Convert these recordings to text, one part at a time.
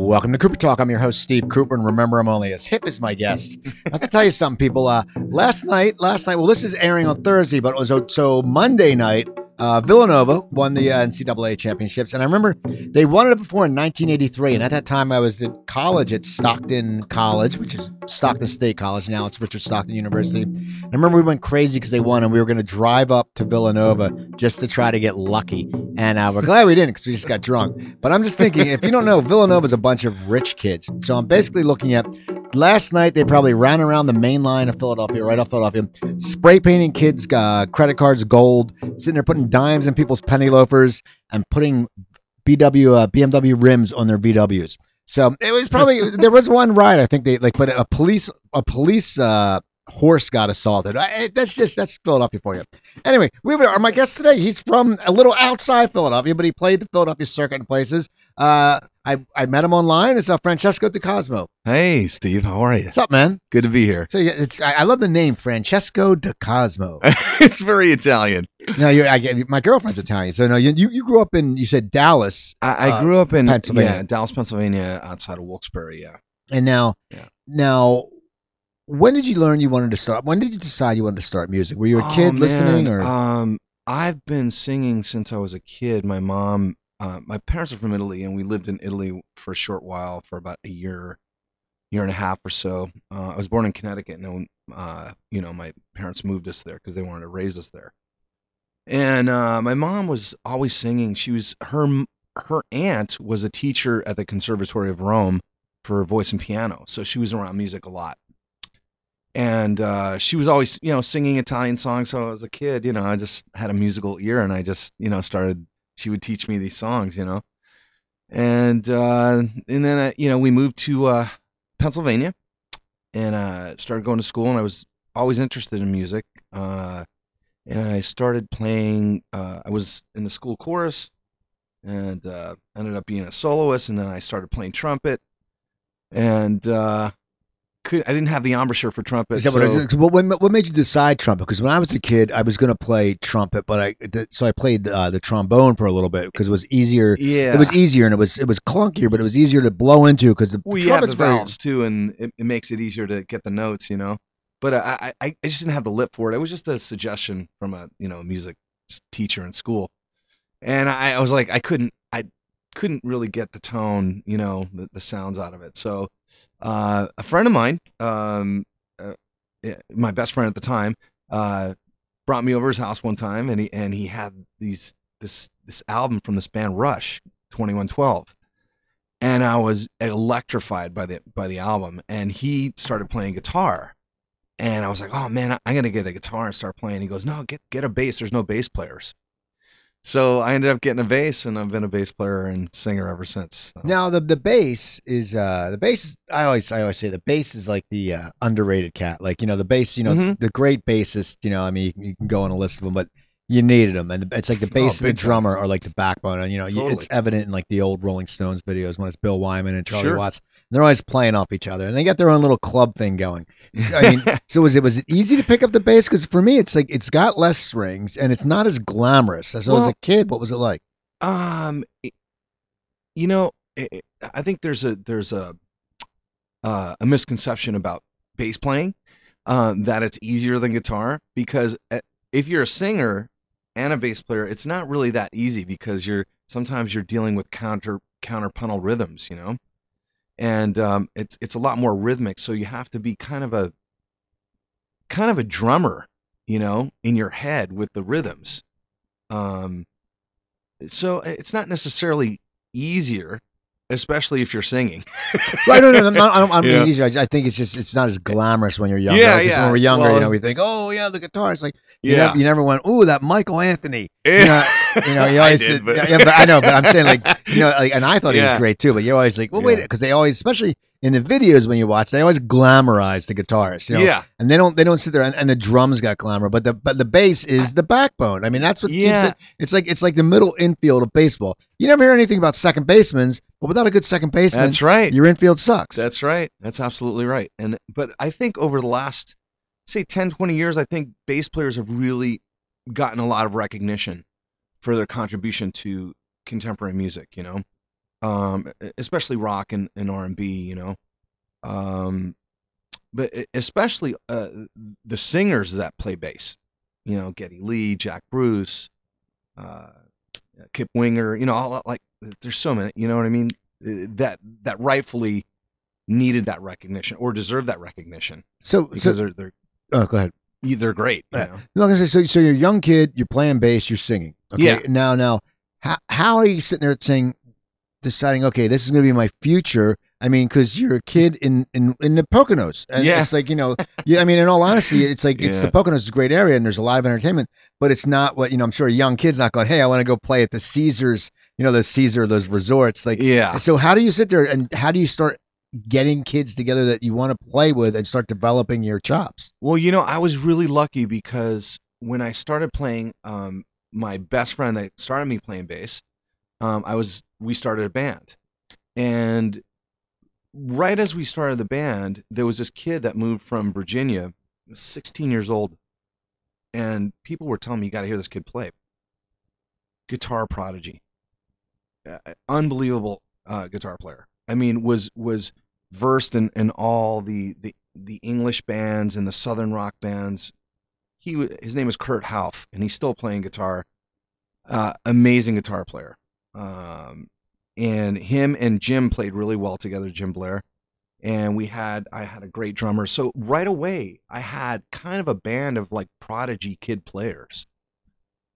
Welcome to Cooper Talk. I'm your host, Steve Cooper, and remember, I'm only as hip as my guest. I have to tell you something, people. Uh, last night, last night, well, this is airing on Thursday, but it was so Monday night. Uh, Villanova won the uh, NCAA championships, and I remember they won it before in 1983. And at that time, I was at college at Stockton College, which is Stockton State College. Now it's Richard Stockton University. And I remember we went crazy because they won, and we were going to drive up to Villanova just to try to get lucky. And uh, we're glad we didn't because we just got drunk. But I'm just thinking, if you don't know, Villanova is a bunch of rich kids. So I'm basically looking at last night they probably ran around the main line of Philadelphia, right off Philadelphia, spray painting kids' uh, credit cards gold, sitting there putting dimes in people's penny loafers, and putting BW uh, BMW rims on their VWs. So it was probably there was one ride I think they like, but a police a police uh, horse got assaulted. I, that's just that's Philadelphia for you. Anyway, we are my guest today. He's from a little outside Philadelphia, but he played the Philadelphia circuit in places. Uh, I I met him online. It's uh, Francesco De Cosmo. Hey, Steve, how are you? What's up, man? Good to be here. So yeah, it's I, I love the name Francesco De Cosmo. it's very Italian. no, you I my girlfriend's Italian. So no, you you, you grew up in you said Dallas. I, I uh, grew up in Pennsylvania. Yeah, Dallas, Pennsylvania, outside of Wilkes-Barre. Yeah. And now Yeah. now. When did you learn you wanted to start? When did you decide you wanted to start music? Were you a kid Oh, listening, or Um, I've been singing since I was a kid. My mom, uh, my parents are from Italy, and we lived in Italy for a short while, for about a year, year and a half or so. Uh, I was born in Connecticut, and then, uh, you know, my parents moved us there because they wanted to raise us there. And uh, my mom was always singing. She was her her aunt was a teacher at the Conservatory of Rome for voice and piano, so she was around music a lot and uh, she was always you know singing Italian songs. So as a kid, you know, I just had a musical ear, and I just you know started. She would teach me these songs, you know, and uh, and then you know we moved to uh, Pennsylvania, and uh, started going to school, and I was always interested in music. Uh, and I started playing. Uh, I was in the school chorus, and uh, ended up being a soloist, and then I started playing trumpet, and uh, could I didn't have the embouchure for trumpet. Is that so, what, what, what, made you decide trumpet? Because when I was a kid, I was going to play trumpet, but I so I played uh, the trombone for a little bit because it was easier. yeah, It was easier and it was it was clunkier, but it was easier to blow into because the Well, you have trumpet's the very- valves too, and it, it makes it easier to get the notes, you know. But I, I, I just didn't have the lip for it. It was just a suggestion from a, you know, music teacher in school, and I, I was like, I couldn't, I couldn't really get the tone, you know, the, the sounds out of it. So, uh, a friend of mine, um, uh, my best friend at the time, uh, brought me over his house one time, and he and he had these this this album from this band Rush, 2112 and I was electrified by the by the album. And he started playing guitar, and I was like, "Oh man, I'm gonna get a guitar and start playing." He goes, "No, get get a bass. There's no bass players." So I ended up getting a bass, and I've been a bass player and singer ever since. So- Now the the bass is uh the bass is, I always I always say the bass is like the uh, underrated cat like you know the bass you know Mhm. the great bassist you know I mean you, can- you can go on a list of them but you needed them and it's like the bass and the Oh, time. drummer are like the backbone and you know you- it's evident in like the old Rolling Stones videos when it's Bill Wyman and Charlie Sure. Watts they're always playing off each other and they got their own little club thing going. So, I mean so was it was it easy to pick up the bass? Because for me it's like it's got less strings and it's not as glamorous as Well- a kid. What was it like? Um, you know, I think there's a there's a uh, a misconception about bass playing, um, that it's easier than guitar because uh, if you're a singer and a bass player, it's not really that easy because you're sometimes you're dealing with counter counterpuntal rhythms, you know, and um, it's it's a lot more rhythmic, so you have to be kind of a kind of a drummer, you know, in your head with the rhythms. Um, so it's not necessarily easier, especially if you're singing. Right, no, no, no, no I don't, I don't Yeah. easier. I, just- I think it's just it's not as glamorous when you're younger. Yeah, yeah. When we're younger, you know, we think, oh yeah, the guitar. It's like you, never, you never went, ooh, that Michael Anthony. You know, you know, you I always did, but- yeah, yeah, but I know, but I'm saying like, you know, like, and I thought he was great too. But you're always like, well, wait, because they always, especially in the videos when you watch, they always glamorize the guitarist. You know? yeah, And they don't they don't sit there and, and the drums got glamour, but the but the bass is the backbone. I mean, that's what Yeah. keeps it. It's like it's like the middle infield of baseball. You never hear anything about second basemen, but without a good second baseman, that's right. your infield sucks. That's right. That's absolutely right. And but I think over the last say 10, 20 years, I think bass players have really gotten a lot of recognition for their contribution to contemporary music, you know. um, especially rock and, and R&B, you know. Um, but especially uh, the singers that play bass, you know, Geddy Lee, Jack Bruce, uh, Kip Winger, you know, all like there's so many, you know what I mean? Uh, That that rightfully needed that recognition or deserved that recognition So, because so they're they're oh, go ahead. They're great, you know. No, I say, so, so you're a young kid, you're playing bass, you're singing. Okay. Yeah. Now, now, how how are you sitting there saying, deciding, okay, this is gonna be my future? I mean, because you're a kid in, in, in the Poconos, and Yeah. it's like you know, yeah. I mean, in all honesty, it's like it's the Yeah. Poconos is a great area, and there's a lot of entertainment, but it's not what you know. I'm sure a young kid's not going, hey, I want to go play at the Caesars, you know, those Caesar, those resorts. Like, Yeah. so how do you sit there and how do you start getting kids together that you want to play with and start developing your chops? Well, you know, I was really lucky because when I started playing, um, my best friend that started me playing bass, um, I was we started a band, and right as we started the band, there was this kid that moved from Virginia, 16 years old, and people were telling me you got to hear this kid play. Guitar prodigy, uh, unbelievable uh, guitar player. I mean, was was versed in, in all the, the the English bands and the Southern rock bands. He his name is Kurt Hauff, and he's still playing guitar. Uh, amazing guitar player. Um, and him and Jim played really well together, Jim Blair. And we had I had a great drummer. So right away I had kind of a band of like prodigy kid players.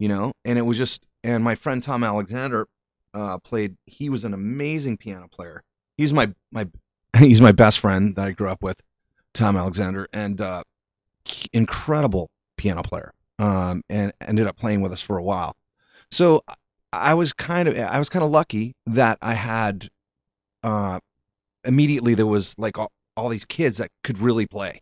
You know, and it was just and my friend Tom Alexander uh, played. He was an amazing piano player. He's my my he's my best friend that I grew up with, Tom Alexander, and uh, incredible piano player. Um, and ended up playing with us for a while. So I was kind of I was kind of lucky that I had uh, immediately there was like all, all these kids that could really play,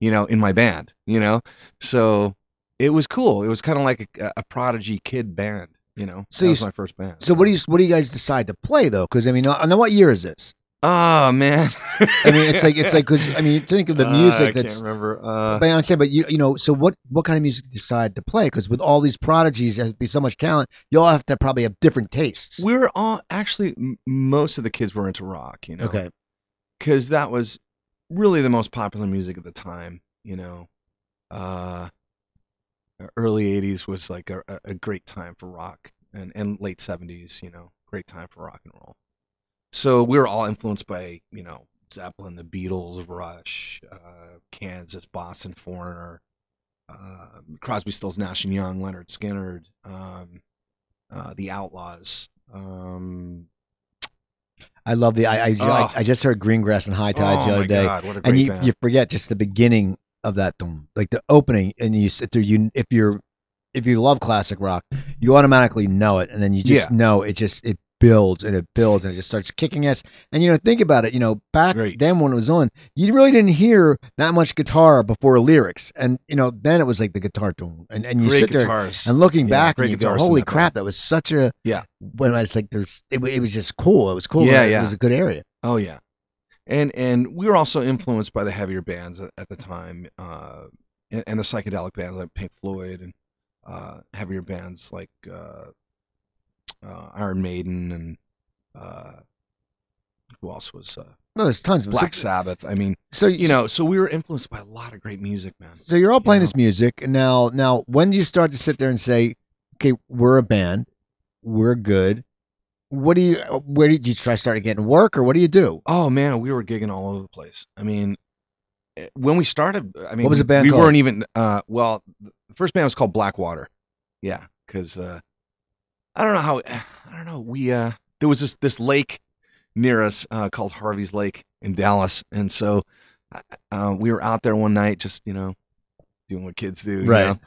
you know, in my band, you know. So it was cool. It was kind of like a, a prodigy kid band, you know. So that you was my first band. So what do you what do you guys decide to play though? Because I mean, uh, now what year is this? Oh man. I mean, it's like it's like because I mean, think of the Uh, music I that's. can't remember. Uh, But I understand, but you you know, so what what kind of music do you decide to play? Because with all these prodigies, there's be so much talent. You all have to probably have different tastes. we were all actually m- most of the kids were into rock, you know. Okay. because that was really the most popular music at the time. You know, uh, early '80s was like a, a- great time for rock, and and late '70s, you know, great time for rock and roll. So we were all influenced by you know Zeppelin, the Beatles, Rush, uh, Kansas, Boston, Foreigner, uh, Crosby, Stills, Nash and Young, Lynyrd Skynyrd, um, uh, the Outlaws. Um, I love the I I, Oh. I, I just heard Green Grass and High Tides oh the other my day, God, what a great and you band. you forget just the beginning of that like the opening, and you sit there. You if you're if you love classic rock, you automatically know it, and then you just Yeah. know it just it builds and it builds and it just starts kicking ass. And you know, think about it. You know, back Great. then when it was on, you really didn't hear that much guitar before lyrics, and you know, then it was like the guitar tone, and and you great sit there guitars. and looking Yeah, back, and you go, "Holy that band. crap, that was such a Yeah. When I was like, "There's," it, it was just cool. It was cool. Yeah, it, yeah. was a good area. Oh yeah, and and we were also influenced by the heavier bands at, at the time, uh, and, and the psychedelic bands like Pink Floyd and uh, heavier bands like uh, uh, Iron Maiden and uh, who else was uh, No, there's tons of Black so, Sabbath. I mean, so you know, so we were influenced by a lot of great music, man. So you're all playing know. this music and now. Now, when do you start to sit there and say, "Okay, we're a band, we're good"? What do you? Where did you try starting getting work, or what do you do? Oh man, we were gigging all over the place. I mean, eh, when we started, I mean, What was we, the band we called? weren't even. Uh, well, the first band was called Blackwater. Yeah, because uh, I don't know how. I don't know. We uh, there was this this lake near us uh, called Harvey's Lake in Dallas, and so uh, we were out there one night, just you know, doing what kids do, you Right. know,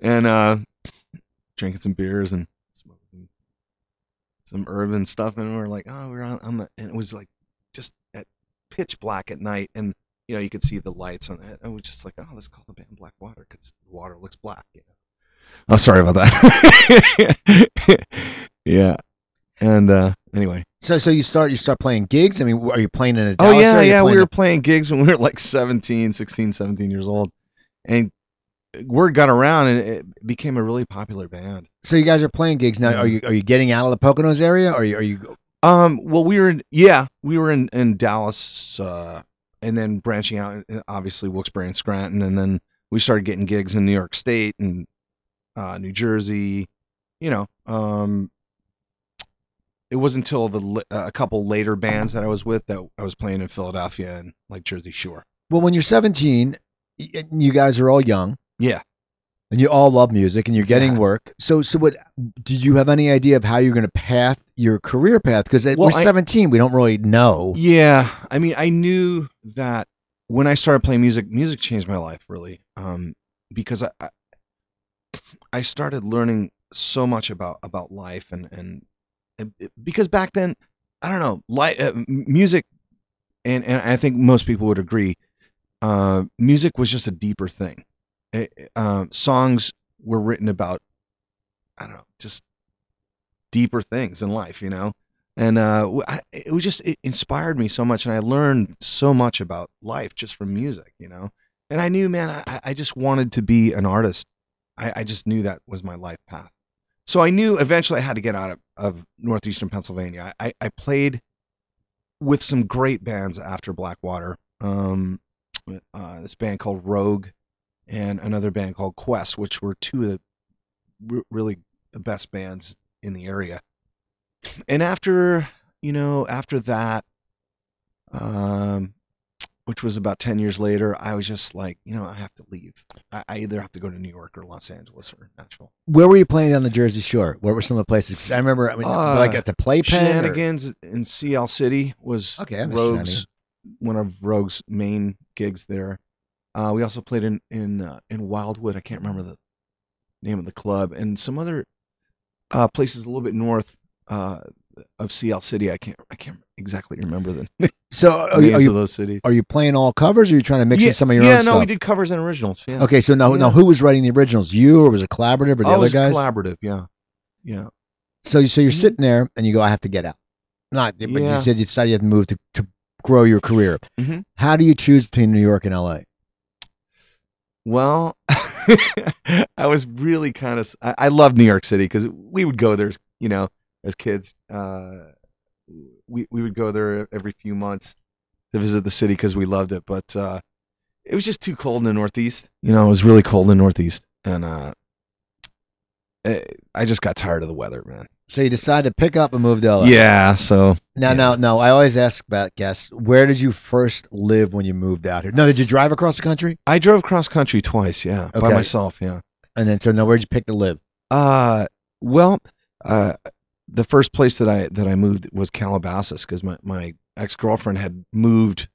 and uh, drinking some beers and some urban stuff, and we were like, oh, we're on, on the, and it was like just at pitch black at night, and you know you could see the lights on it. And we just like, oh, let's call the band Black Water because the water looks black. You know? Oh, sorry about that. yeah, and uh, anyway. So, so you start you start playing gigs. I mean, are you playing in a? Oh yeah, yeah. We were playing gigs when we were like 17, 16, 17 years old, and word got around, and it became a really popular band. So you guys are playing gigs now. Are you are you getting out of the Poconos area? Or are you are you Um, well, we were in, yeah, we were in in Dallas, uh, and then branching out, uh, obviously Wilkes-Barre and Scranton, and then we started getting gigs in New York State and uh, New Jersey. You know, um, it wasn't until the uh, a couple later bands that I was with that I was playing in Philadelphia and like Jersey Shore. Well, when you're 17, you guys are all young. Yeah. And you all love music, and you're getting Yeah. work. So, so what? Did you have any idea of how you're going to path your career path? Because Well, we're I- 17, we don't really know. Yeah, I mean, I knew that when I started playing music, music changed my life really, um, because I, I started learning so much about about life and and and because back then, I don't know, like uh, music, and and I think most people would agree, uh, music was just a deeper thing. Uh, songs were written about, I don't know, just deeper things in life, you know and uh, I, it was just it inspired me so much, and I learned so much about life just from music, you know. And I knew, man, I, I just wanted to be an artist. I, I just knew that was my life path. So I knew eventually I had to get out of, of northeastern Pennsylvania. I, I played with some great bands after Blackwater. Um, uh, this band called Rogue, and another band called Quest, which were two of the really the best bands in the area and after you know after that um which was about 10 years later i was just like you know i have to leave i, I either have to go to new york or los angeles or nashville Where were you playing on the Jersey Shore? Where were some of the places? I remember, I mean, Uh, like at the Playpen. or- shenanigans in Sea Isle city was Okay, rogues one of rogue's main gigs there uh we also played in in uh, in wildwood i can't remember the name of the club and some other uh places a little bit north uh of Sea Isle city i can't i can't exactly remember the So, are you, names are of those cities. are you playing all covers, or are you trying to mix yeah, in some of your own? yeah, own no, stuff? we did covers and originals. Yeah. Okay, so now, now who was writing the originals? You, or was it collaborative, or the Oh, it other was guys? collaborative. Yeah, yeah. So, so you're Mhm. sitting there and you go, I have to get out. Not, but you said you decided you had to move to, to grow your career. Mhm. How do you choose between New York and LA? Well, I was really kind of. I, I love New York City because we would go there, you know, as kids. Uh, we we would go there every few months to visit the city because we loved it. But uh, it was just too cold in the Northeast. You know, it was really cold in the Northeast, and uh, eh, I just got tired of the weather, man. So you decided to pick up and move to LA. Yeah. So Now, yeah. now, now, I always ask about guests, where did you first live when you moved out here? No, did you drive across the country? I drove cross country twice. Yeah, okay. by myself. Yeah. And then, so now where'd you pick to live? Uh, well, uh, the first place that I that I moved was Calabasas because my my ex girlfriend had moved.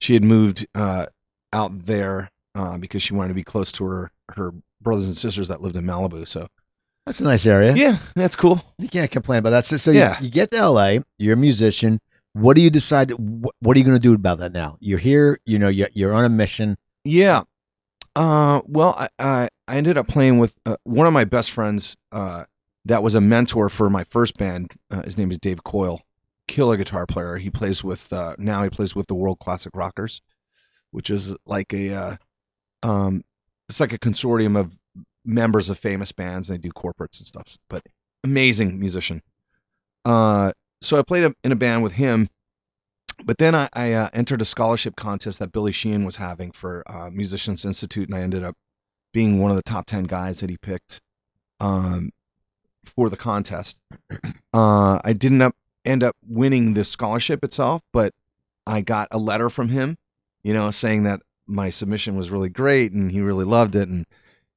She had moved uh out there uh, because she wanted to be close to her her brothers and sisters that lived in Malibu. So That's a nice area. yeah, that's cool. You can't complain about that. So, so Yeah. you, you get to LA, you're a musician. What do you decide? What, what are you going to do about that now? You're here, you know, you're, you're on a mission. Yeah. Uh, well, I, I I ended up playing with uh, one of my best friends. Uh, that was a mentor for my first band. Uh, his name is Dave Coyle, killer guitar player. He plays with uh, now he plays with the World Classic Rockers, which is like a uh, um, it's like a consortium of members of famous bands. And they do corporates and stuff, but amazing musician. Uh, so I played in a band with him, but then I, I uh, entered a scholarship contest that Billy Sheehan was having for uh, Musicians Institute, and I ended up being one of the top ten guys that he picked um, for the contest. Uh, I didn't up, end up winning the scholarship itself, but I got a letter from him, you know, saying that my submission was really great and he really loved it, and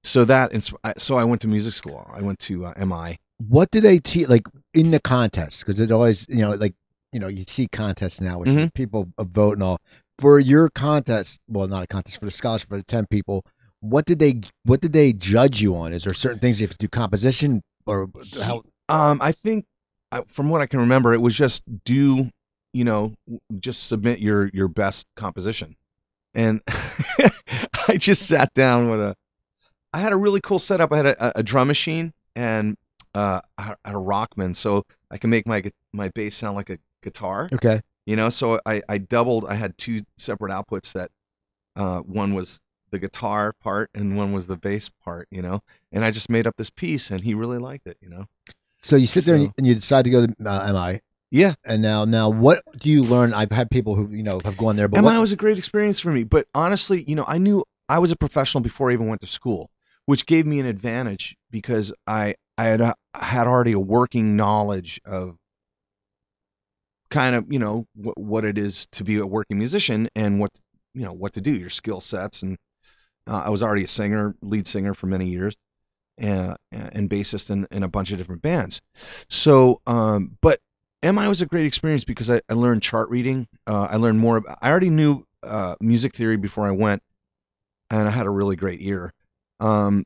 so that I- so I went to music school. I went to uh, MI. What do they teach, like in the contest? Because it always, you know, like, you know, you see contests now, which Mhm. people vote and all. For your contest, well, not a contest for the scholarship for the ten people. What did they What did they judge you on? Is there certain things you have to do composition or how? Um, I think I, from what I can remember, it was just do, you know, just submit your your best composition. And I just sat down with a. I had a really cool setup. I had a, a drum machine and uh, I had a Rockman, so I can make my my bass sound like a guitar. Okay. You know, so I I doubled. I had two separate outputs that uh, one was the guitar part and one was the bass part. You know, and I just made up this piece, and he really liked it. You know. So you sit there and you, and you decide to go to uh, MI. Yeah. And now, now, what do you learn? I've had people who you know have gone there, but MI what, was a great experience for me. But honestly, you know, I knew I was a professional before I even went to school, which gave me an advantage because I I had uh, had already a working knowledge of kind of you know what, what it is to be a working musician and what you know what to do, your skill sets, and uh, I was already a singer, lead singer for many years, and and bassist in, in a bunch of different bands. So, um, but MI was a great experience because I, I learned chart reading. Uh, I learned more. About, I already knew uh, music theory before I went, and I had a really great year. Um,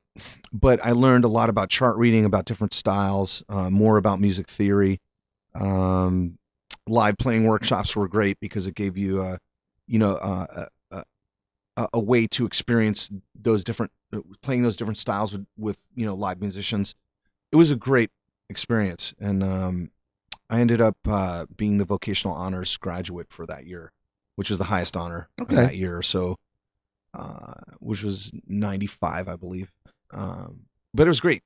but I learned a lot about chart reading, about different styles, uh, more about music theory. Um, live playing workshops were great because it gave you, uh, you know, uh, a, a, a way to experience those different playing those different styles with, with you know live musicians. It was a great experience, and um, I ended up uh, being the vocational honors graduate for that year, which was the highest honor Okay. of that year. So, uh, which was 95, I believe. Um, but it was great.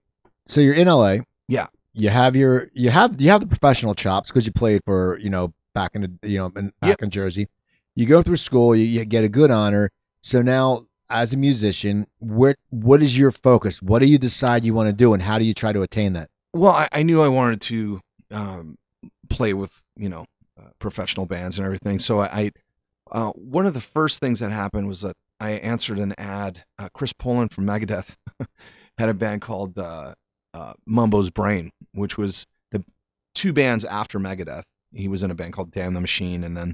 so you're in LA. Yeah. You have your you have you have the professional chops because you played for you know back in the you know in, back Yep. in Jersey. You go through school, you, you get a good honor. So now, as a musician, what what is your focus? What do you decide you want to do, and how do you try to attain that? Well, I, I knew I wanted to um, play with you know uh, professional bands and everything. So I, I uh, one of the first things that happened was that I answered an ad. Uh, Chris Poland from Megadeth had a band called uh, uh, Mumbo's Brain, which was the two bands after Megadeth. He was in a band called Damn the Machine, and then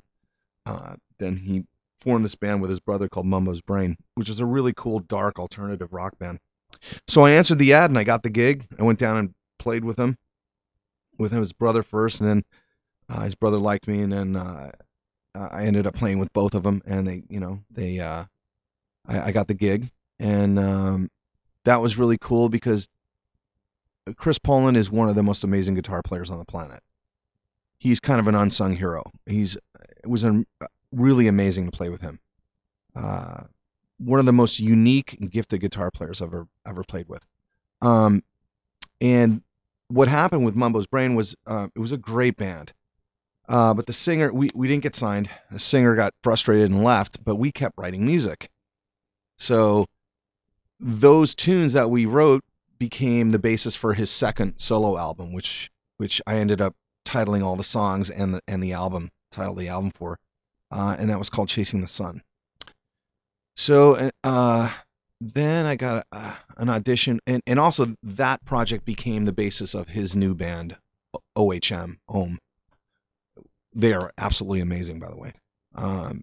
uh, then he formed this band with his brother called Mumbo's Brain, which was a really cool dark alternative rock band. So I answered the ad and I got the gig. I went down and played with him, with his brother first, and then uh, his brother liked me, and then uh, I ended up playing with both of them, and they, you know, they, uh, I, I got the gig, and um, that was really cool because Chris Poland is one of the most amazing guitar players on the planet. He's kind of an unsung hero. He's it was a, really amazing to play with him. Uh, one of the most unique and gifted guitar players I've ever ever played with. Um, and what happened with Mumbo's Brain was uh, it was a great band. Uh, but the singer, we, we didn't get signed. The singer got frustrated and left, but we kept writing music. So those tunes that we wrote became the basis for his second solo album, which which I ended up titling all the songs and the and the album titled the album for, uh, and that was called Chasing the Sun. So uh, then I got a, an audition, and and also that project became the basis of his new band, OHM Ohm. They are absolutely amazing, by the way. Um,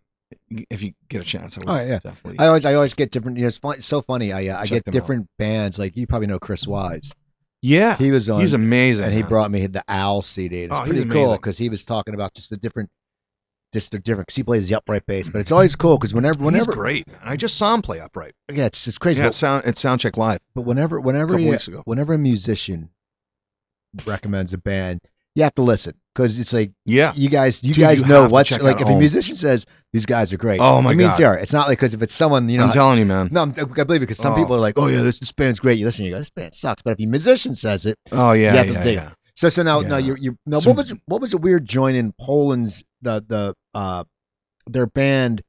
if you get a chance, I would Oh, yeah. definitely. I always I always get different. You know, it's, fun, it's so funny. I uh, I Check get them different bands. Like you probably know Chris Wyse. yeah, He was on. he's amazing. and he man. brought me the Owl CD. It's Oh, he's pretty cool amazing. because he was talking about just the different, just the different. Because he plays the upright bass, but it's always cool because whenever, He's whenever, great. I just saw him play upright. yeah, it's just crazy. Yeah, but, it's sound it's Soundcheck Live but whenever, a whenever, couple you, weeks ago. whenever a musician recommends a band, you have to listen because it's like Yeah. you guys, you Dude, guys you know what's like. If a musician says these guys are great, Oh, my it means God. they are. It's not like because if it's someone you know. I'm telling you, man. no, I'm, I believe it because some Oh. people are like, "Oh yeah, this, this band's great." You listen, you go, "This band sucks." But if a musician says it, Oh yeah, You have yeah, dig. yeah. So so now now Yeah. you you now Some- what was what was a weird join in Poland's the the uh their band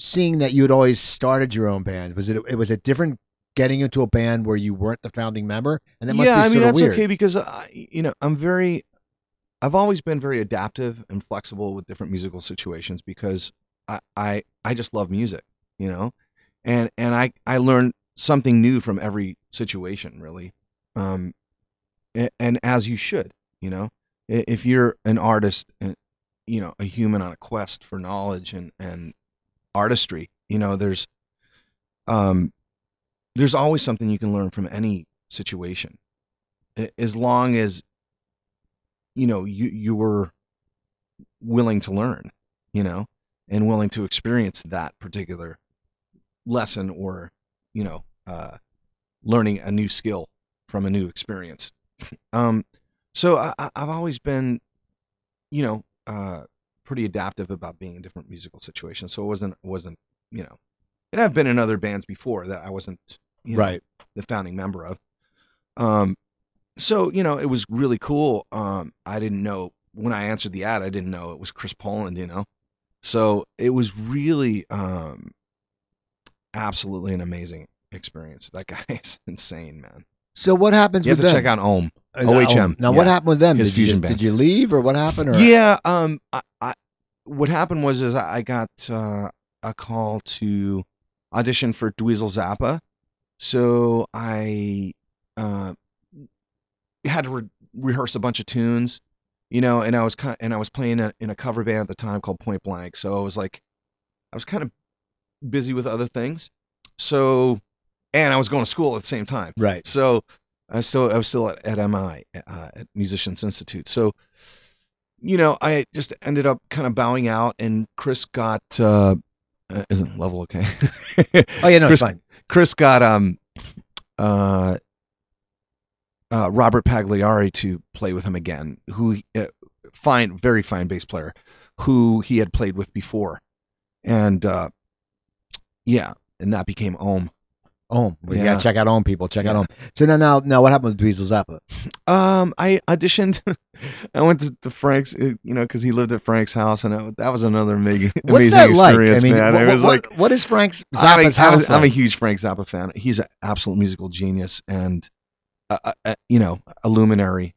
seeing that you had always started your own band was it it was a different getting into a band where you weren't the founding member and that must yeah, be I mean that's weird. okay because I, you know I'm very, I've always been very adaptive and flexible with different musical situations because I I, I just love music, you know, and and I I learn something new from every situation really, um, and, and as you should, you know, if you're an artist and you know a human on a quest for knowledge and and artistry, you know, there's um there's always something you can learn from any situation. As long as you know you you were willing to learn you know and willing to experience that particular lesson or you know uh learning a new skill from a new experience. Um so I, i've always been you know uh pretty adaptive about being in different musical situations. So it wasn't wasn't you know and i've been in other bands before that i wasn't you know, right. the founding member of. Um, so you know, it was really cool. Um, I didn't know when I answered the ad, I didn't know it was Chris Poland, you know. So it was really um, absolutely an amazing experience. That guy is insane, man. So what happens You have to them? check out Ohm. Uh, OHM, Now, what happened with them? His did you fusion just- band. Did you leave or what happened? Or? Yeah. Um. I, I what happened was is I got uh, a call to audition for Dweezil Zappa, so I uh, had to re- rehearse a bunch of tunes, you know, and I was kind and I was playing a, in a cover band at the time called Point Blank, so I was like, I was kind of busy with other things, so and I was going to school at the same time. Right. So I still I was still at, at MI uh, at Musicians Institute. So you know I just ended up kind of bowing out, and Chris got uh, uh, isn't level okay? Oh yeah, no, Chris, it's fine. Chris got um uh, uh Robert Pagliari to play with him again, who uh, fine very fine bass player, who he had played with before, and uh, yeah, and that became Ohm. Ohm. We Yeah. gotta check out Ohm, people. Check out Yeah. Ohm. So now, now, now, what happened with Dweezil Zappa? Um, I auditioned. I went to, to Frank's, uh, you know, because he lived at Frank's house, and it, that was another amazing, What's amazing that like? experience, I mean, man. what, it was what- like what is Frank I'm a, Zappa's I'm, house a, I'm a huge Frank Zappa fan. He's an absolute musical genius and, uh, uh, uh, you know, a luminary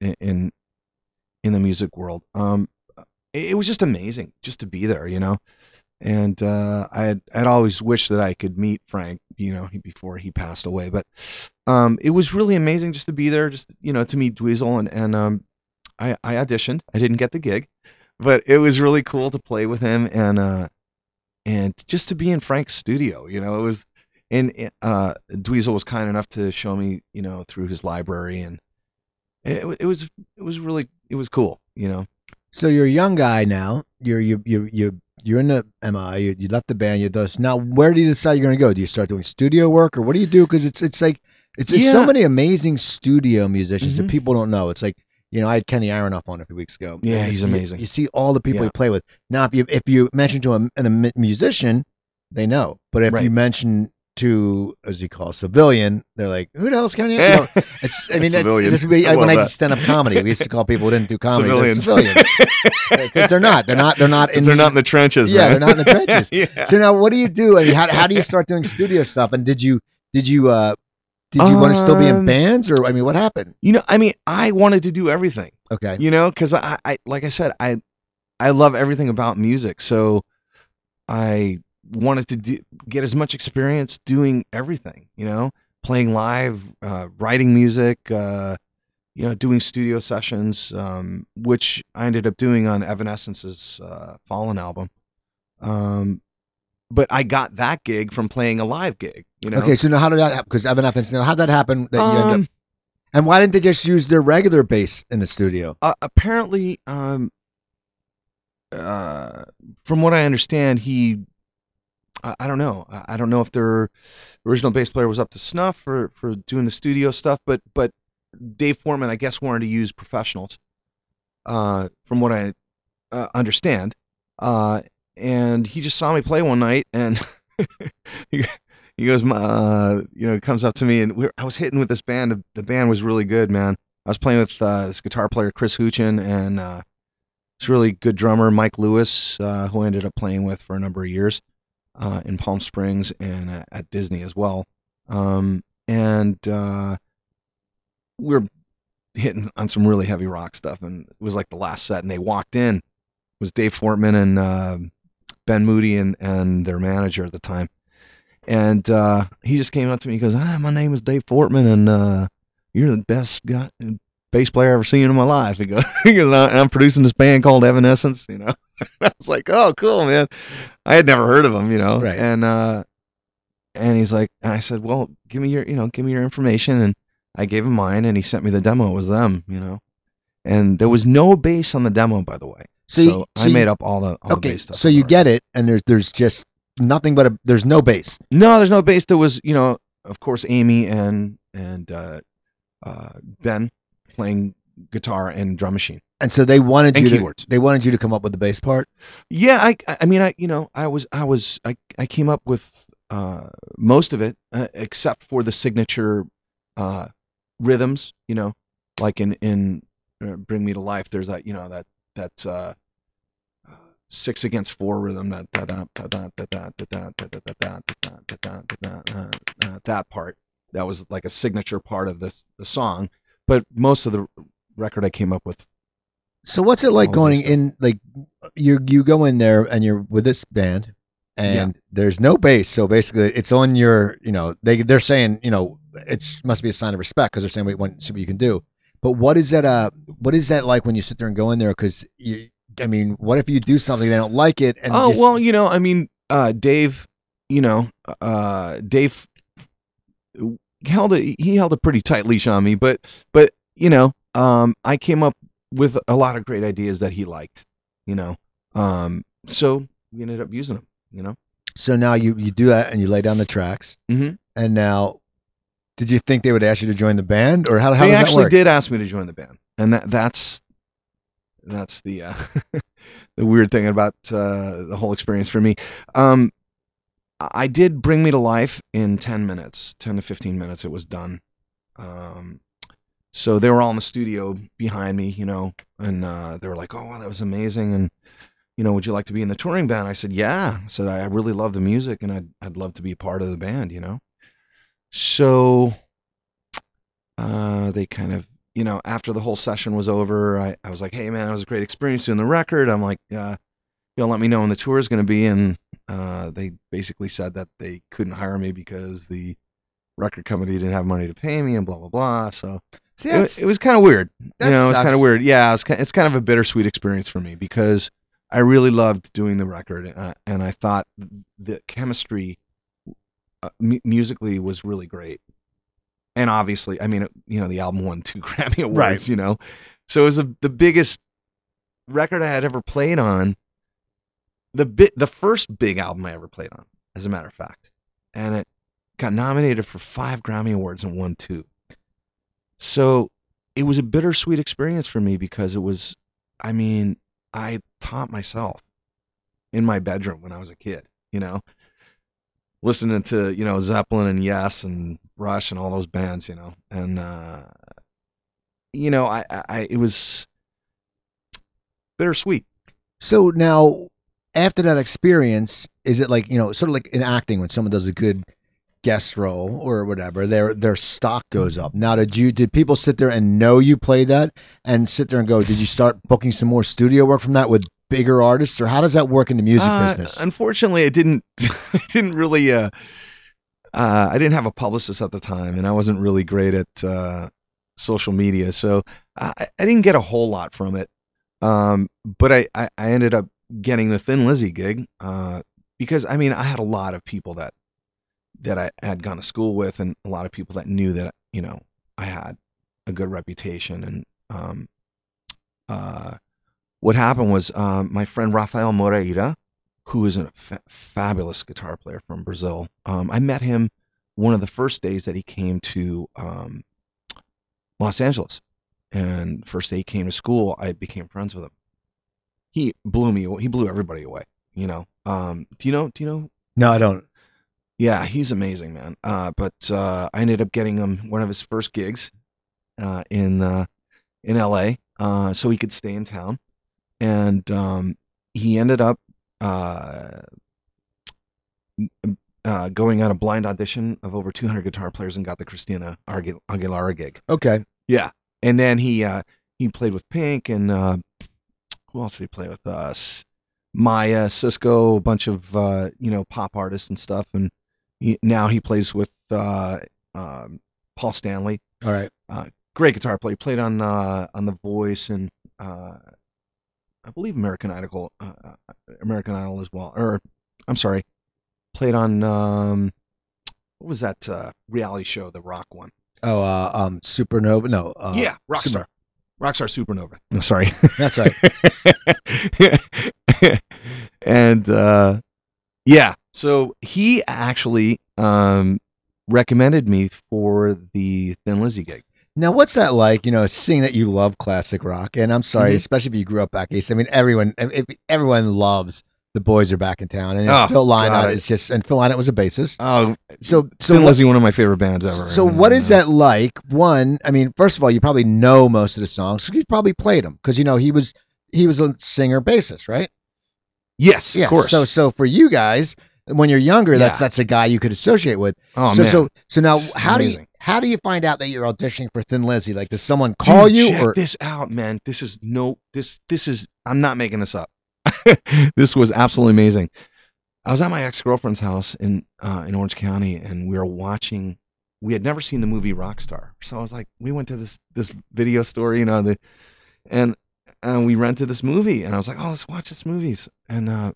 in, in in the music world. Um, it was just amazing just to be there, you know. And uh, I had I'd always wished that I could meet Frank, you know, before he passed away. But um, it was really amazing just to be there, just you know, to meet Dweezil and and um, I, I auditioned. I didn't get the gig, but it was really cool to play with him and uh, and just to be in Frank's studio. You know, it was and uh, Dweezil was kind enough to show me, you know, through his library, and it, it was it was really it was cool. You know, So you're a young guy now. You're you you you you're in the MI. You, you left the band. You do now. Where do you decide you're gonna go? Do you start doing studio work or what do you do? Because it's it's like it's there's so many amazing studio musicians that Mhm. people don't know. It's like you know I had Kenny Aronoff on a few weeks ago. Yeah, he's you- amazing. You, see all the people Yeah. he play with. Now if you if you mention to a, a musician, they know. But if you mention to as you call a civilian, they're like, who the hell's Kenny? You know, it's, I mean, it's, Civilian. this would I when I did stand-up comedy. We used to call people who didn't do comedy Civilians. because they're not. They're not. They're not in. they're not in the trenches. Yeah, man. they're not in the trenches. yeah. So now, what do you do? I mean, how, how do you start doing studio stuff? And did you did you uh did you want to still be in Um, bands or I mean, what happened? You know, I mean, I wanted to do everything. Okay. you know because I, I like i said i i love everything about music so i wanted to do, get as much experience doing everything you know playing live uh, writing music uh, you know doing studio sessions um, which i ended up doing on evanescence's uh, fallen album um, but i got that gig from playing a live gig you know Okay. So now, how did that happen? Because Evanescence, Now, how did that happen? That you end up, Um, and why didn't they just use their regular bass in the studio? uh, apparently, um, uh, from what I understand, he, I, I don't know, I, I don't know if their original bass player was up to snuff for for doing the studio stuff, but but Dave Fortman, I guess, wanted to use professionals, uh, from what I uh, understand, uh, and he just saw me play one night and. he, he goes, uh, you know, comes up to me and I was hitting with this band. The band was really good, man. I was playing with uh, this guitar player Chris Huchin and uh, this really good drummer Mike Lewis, uh, who I ended up playing with for a number of years uh, in Palm Springs and at Disney as well. Um, and uh, we were hitting on some really heavy rock stuff, and it was like the last set, and they walked in. It was Dave Fortman and uh, Ben Moody and and their manager at the time. And uh, he just came up to me. He goes, "Ah, my name is Dave Fortman, and uh, you're the best guy, bass player I've ever seen in my life." He goes, he goes "I- "I'm producing this band called Evanescence." You know, I was like, "Oh, cool, man." I had never heard of him, you know. Right. And uh, and he's like, and I said, "Well, give me your, you know, give me your information." And I gave him mine, and he sent me the demo. It was them, you know. And there was no bass on the demo, by the way. So So, you- so I made up all the all the Okay. bass stuff. So you record. get it, and there's there's just nothing but a there's no bass. No, there's no bass. There was, you know, of course, Amy and and uh, uh, Ben playing guitar and drum machine. And so they wanted you keywords. to they wanted you to come up with the bass part. Yeah, I I mean I you know I was I was I I came up with uh, most of it uh, except for the signature uh, rhythms. You know, like in in Bring Me to Life, there's that you know that that six against four rhythm that that part that was like a signature part of the the song. But most of the record I came up with so what's it like going in? Like you you go in there and you're with this band, and there's no bass. So basically, it's on your. You know, they they're saying you know it's must be a sign of respect because they're saying wait, what see what you can do. But what is that? Uh, what is that like when you sit there and go in there? Because you, I mean, what if you do something they don't like it? And oh just- well, you know, I mean, uh, Dave, you know, uh, Dave held a he held a pretty tight leash on me, but but you know, um, I came up with a lot of great ideas that he liked, you know, um, so we ended up using them, you know. So now you you do that and you lay down the tracks, Mhm. and now, did you think they would ask you to join the band, or how how they does that actually did ask me to join the band, and that that's that's the uh, the weird thing about uh, the whole experience for me. Um, I did bring me to life in 10 minutes, 10 to 15 minutes. It was done. Um, so they were all in the studio behind me, you know, and uh, they were like, "Oh, wow, that was amazing!" And you know, would you like to be in the touring band? I said, "Yeah." I said, "I really love the music, and I'd I'd love to be a part of the band," you know. So uh, they kind of, you know, after the whole session was over, I, I was like, "Hey, man, it was a great experience doing the record." I'm like, uh, "You'll let me know when the tour is going to be," and uh, they basically said that they couldn't hire me because the record company didn't have money to pay me, and blah blah blah. So See, it, it was kind of weird. you know, it's kind of weird. Yeah, it's kind, it's kind of a bittersweet experience for me because I really loved doing the record, uh, and I thought the chemistry uh, mu- musically was really great. And obviously, I mean, it- you know, the album won two Grammy awards. Right. You know, so it was a, the biggest record I had ever played on. The bit, the first big album I ever played on, as a matter of fact, and it got nominated for five Grammy awards and won two. So it was a bittersweet experience for me because it was, I mean, I taught myself in my bedroom when I was a kid, you know, listening to, you know, Zeppelin and Yes and Rush and all those bands, you know, and, uh, you know, I, I, it was bittersweet. So now, after that experience, is it like you know, sort of like in acting when someone does a good guest role or whatever, their their stock goes up. Now, did you did people sit there and know you played that and sit there and go, did you start booking some more studio work from that with bigger artists, or how does that work in the music Uh, business? Unfortunately, I didn't. I didn't really. Uh, uh, I didn't have a publicist at the time, and I wasn't really great at uh, social media, so I, I didn't get a whole lot from it. Um, but I, I, I ended up getting the Thin Lizzy gig uh, because I mean I had a lot of people that that I had gone to school with, and a lot of people that knew that you know I had a good reputation, and um, uh, what happened was um, my friend Rafael Moreira, who is a fa- fabulous guitar player from Brazil. Um, I met him one of the first days that he came to um, Los Angeles, and first day he came to school, I became friends with him. He blew me. He blew everybody away. You know. Um, do you know? Do you know? no, I don't. Yeah, he's amazing, man. Uh, but uh, I ended up getting him one of his first gigs uh, in uh, in L.A. Uh, so he could stay in town, and um, he ended up uh, uh, going on a blind audition of over 200 guitar players and got the Christina Aguilera gig. Okay, Yeah, and then he uh, he played with Pink and uh, who else did he play with? Us, Maya, Sisqó, a bunch of uh, you know pop artists and stuff, and he, now he plays with uh, um, Paul Stanley. all right. Great guitar player. He played on uh, on The Voice and uh, I believe American Idol, uh, uh, American Idol as well. Or I'm sorry, played on um, what was that uh, reality show, the rock one? Oh, uh, um, Supernova. No. Uh, yeah, Rockstar. Rockstar Supernova. No, sorry. That's right. and uh, yeah, so he actually um, recommended me for the Thin Lizzy gig. Now, what's that like? You know, seeing that you love classic rock, and I'm sorry, Mhm. especially if you grew up back east. I mean, everyone, everyone loves the boys are back in town, and Oh, Phil Lynott is just, and Phil Lynott was a bassist. Oh, So, so Thin Lizzy, one of my favorite bands ever. so and, what is uh, that like? One, I mean, first of all, you probably know most of the songs, so you probably played them because you know he was he was a singer bassist, right? Yes, Yeah. of course. So, so for you guys, when you're younger, that's Yeah. that's a guy you could associate with. oh so, man, so, so now, It's how do you how do you find out that you're auditioning for Thin Lizzy? Like, does someone call Dude, you check or this out, man. This is no this this is I'm not making this up. this was absolutely amazing. I was at my ex girlfriend's house in uh, in Orange County, and we were watching. We had never seen the movie Rockstar, so I was like, we went to this this video store, you know, the and and we rented this movie, and I was like, oh, let's watch this movie. And uh,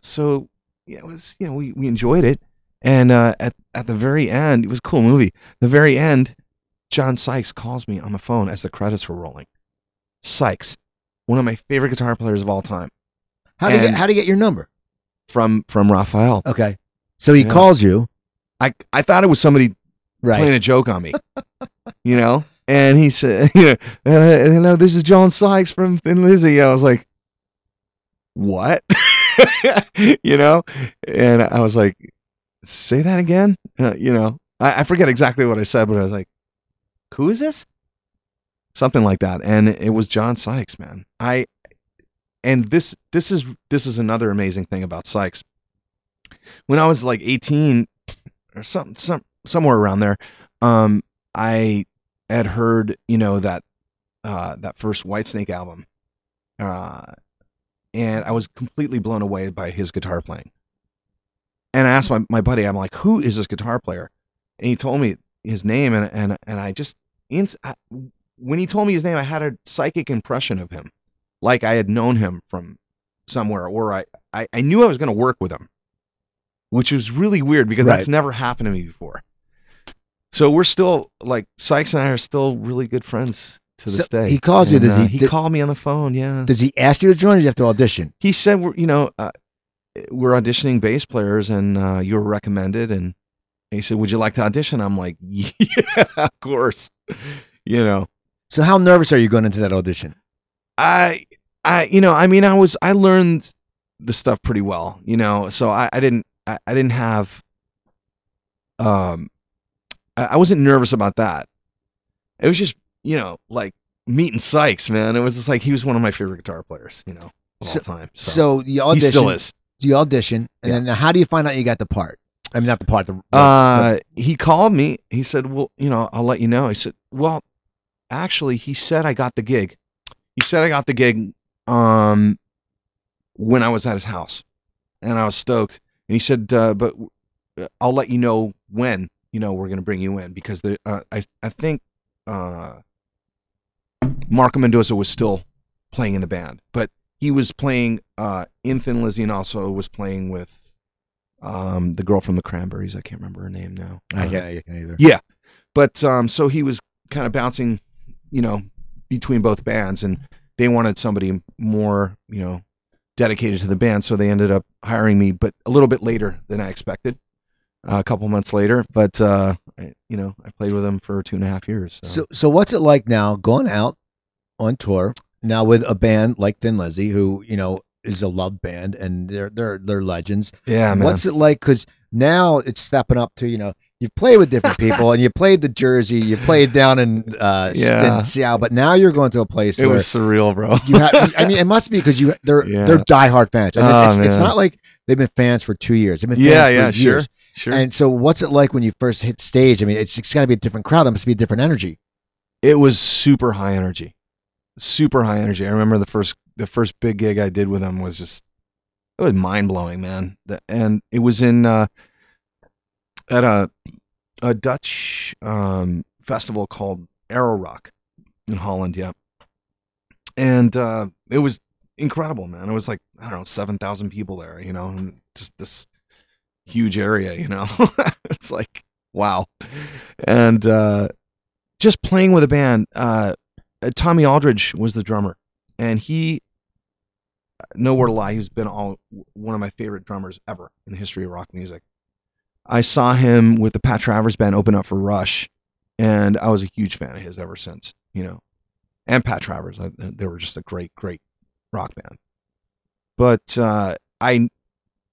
so it was you know we we enjoyed it, and uh, at at the very end, it was a cool movie. The very end, John Sykes calls me on the phone as the credits were rolling. Sykes, one of my favorite guitar players of all time, how do you get how do you get your number? from from Raphael. Okay, so he Yeah. calls you, I I thought it was somebody right? playing a joke on me, you know. And he said, you know, uh, know, this is John Sykes from Thin Lizzy. I was like, what? you know, and I was like, say that again. Uh, you know, I, I forget exactly what I said, but I was like, who is this? Something like that, and it was John Sykes, man. I and this this is this is another amazing thing about Sykes. When I was like 18 or some some somewhere around there, um, I had heard you know that uh, that first Whitesnake album, uh, and I was completely blown away by his guitar playing. And I asked my, my buddy, I'm like, who is this guitar player? And he told me his name, and and and I just ins- I, when he told me his name, I had a psychic impression of him, like I had known him from somewhere, or I I, I knew I was going to work with him, which was really weird because that's never happened to me before. So we're still like Sykes and I are still really good friends to this So day. he calls you, And, does he- uh, he did- called me on the phone. Yeah. Does he ask you to join, or do you have to audition? He said we're you know uh, we're auditioning bass players and uh, you were recommended and he said would you like to audition? I'm like yeah of course. You know So how nervous are you going into that audition? I I you know I mean I was I learned the stuff pretty well you know so I, I didn't I, I didn't have um I, I wasn't nervous about that. It was just you know like meeting Sykes man. It was just like he was one of my favorite guitar players you know of So- all time. So, So you he still is. You audition, and Yeah. then how do you find out you got the part? I mean, not the part. The, the- Uh, he called me. He said, "Well, you know, I'll let you know." I said, "Well, actually, he said I got the gig. He said I got the gig um when I was at his house, and I was stoked. And he said, uh, "But uh, I'll let you know when. You know, we're gonna bring you in because the uh, I I think uh Marco Mendoza was still playing in the band, but he was playing uh in Thin Lizzy and also was playing with." Um, the girl from the Cranberries, I can't remember her name now. I Uh, can't, I can't either. yeah, but um, so he was kind of bouncing, you know, between both bands, and they wanted somebody more, you know, dedicated to the band, so they ended up hiring me, but a little bit later than I expected, uh, a couple months later. But uh, I, you know, I played with them for two and a half years. So, So, so what's it like now going out on tour now with a band like Thin Lizzy, who you know is a loved band and they're they're they're legends. yeah, man. What's it like? Because now it's stepping up to you know you've played with different people and you played the Jersey, you played down in uh Yeah. in Seattle, but now you're going to a place it where was surreal, bro. you have. I mean, it must be because you they're Yeah. they're diehard fans. And Oh, it's, it's, not like they've been fans for two years. They've been yeah, yeah, sure, years. sure. And so, what's it like when you first hit stage? I mean, it's, it's got to be a different crowd. It must be a different energy. it was super high energy super high energy. I remember the first the first big gig i did with them was just it was mind blowing man. The- and it was in uh at a a dutch um festival called arrow rock in holland yeah. And uh it was incredible man. It was like i don't know 7000 people there you know and just this huge area you know? It's like wow. And uh just playing with a band uh, Tommy Aldridge was the drummer, and he, nowhere to lie, he's been all one of my favorite drummers ever in the history of rock music. I saw him with the Pat Travers band open up for Rush, and I was a huge fan of his ever since. You know, and Pat Travers, I, they were just a great, great rock band. But uh, I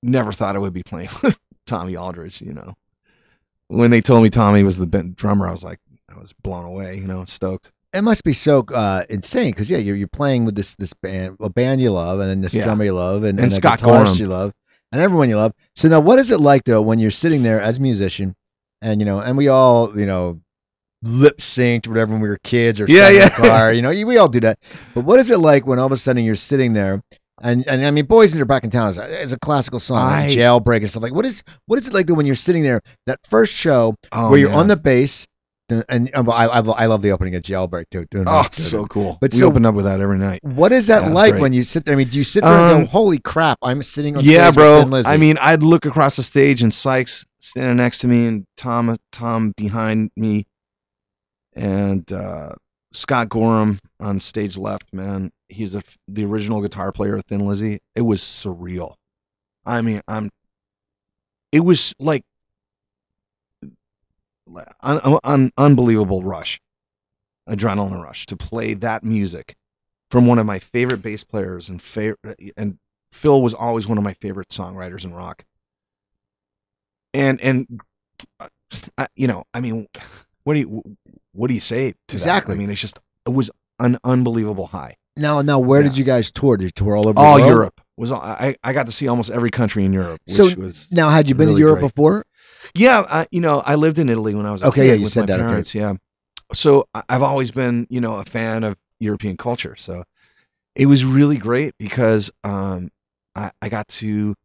never thought I would be playing with Tommy Aldridge. You know, when they told me Tommy was the drummer, I was like, I was blown away. You know, stoked. It must be so uh, insane because yeah, you're you're playing with this this band, a band you love, and then this Yeah. drummer you love, and, And a Scott guitarist Gorham. you love, and everyone you love. So now, what is it like though when you're sitting there as a musician, and you know, and we all you know lip synced whatever when we were kids or Yeah, in yeah. the car, you know, we all do that. But what is it like when all of a sudden you're sitting there? And, and I mean, Boys That Are Back in Town is a, is a classical song, like I- Jailbreak and stuff like. What is what is it like though when you're sitting there that first show Oh, where you're man. on the bass, and, and uh, I, I, I love the opening of Jailbreak too. Oh, so cool. But we so- opened up with that every night. What is that Yeah, like when you sit there? I mean, do you sit there and Um, go, "Holy crap, I'm sitting on Yeah, stage bro. with Thin Lizzy." Yeah, bro. I mean, I'd look across the stage and Sykes standing next to me, and Tom Tom behind me, and uh, Scott Gorham on stage left. Man, he's a, the original guitar player of Thin Lizzy. It was surreal. I mean, I'm. It was like un, un, unbelievable rush, adrenaline rush to play that music from one of my favorite bass players and favorite and Phil was always one of my favorite songwriters in rock. And and uh, you know, I mean, what do you what do you say to that? Exactly. I mean, it's just it was an unbelievable high. now, now, where did you guys tour? Did you tour all over All? Europe was all, I I got to see almost every country in Europe, which So, was Now, had you been really to Europe great. before? Yeah, I, you know, I lived in Italy when I was a Okay, kid yeah, you with said that, okay. parents. Yeah, so I've always been, you know, a fan of European culture. So it was really great because um, I, I got to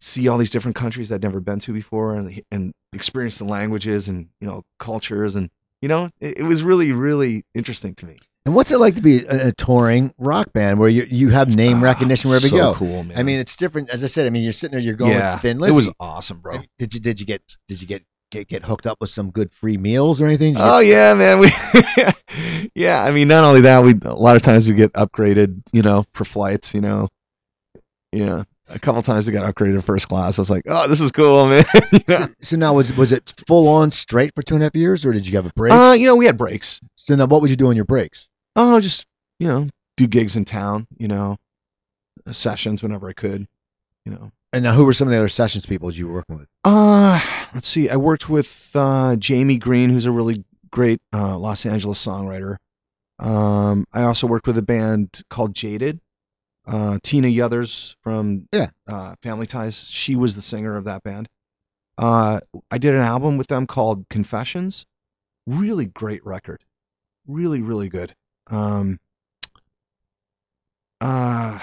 see all these different countries I'd never been to before, and and experience the languages and you know cultures, and you know, it, it was really really interesting to me. And what's it like to be a, a touring rock band where you you have name Ah, recognition wherever so you go? cool, man. I mean, it's different. As I said, I mean, you're sitting there, you're going yeah, with Thin it was awesome, bro. Did you did you get did you get get get hooked up with some good free meals or anything? Oh yeah, man. We yeah. I mean, not only that, we a lot of times we get upgraded, you know, for flights. You know, yeah. A couple times we got upgraded to first class. I was like, oh, this is cool, man. yeah. So, so now was was it full on straight for two and a half years, or did you have a break? Uh, you know, we had breaks. so now, what would you do on your breaks? Oh, just you know, do gigs in town. You know, sessions whenever I could. You know. And now, who were some of the other sessions people you were working with? Uh, let's see. I worked with uh, Jamie Green, who's a really great uh, Los Angeles songwriter. Um, I also worked with a band called Jaded. Uh, Tina Yothers from Yeah. uh, Family Ties. She was the singer of that band. Uh, I did an album with them called Confessions. Really great record. Really, really good. Um, uh,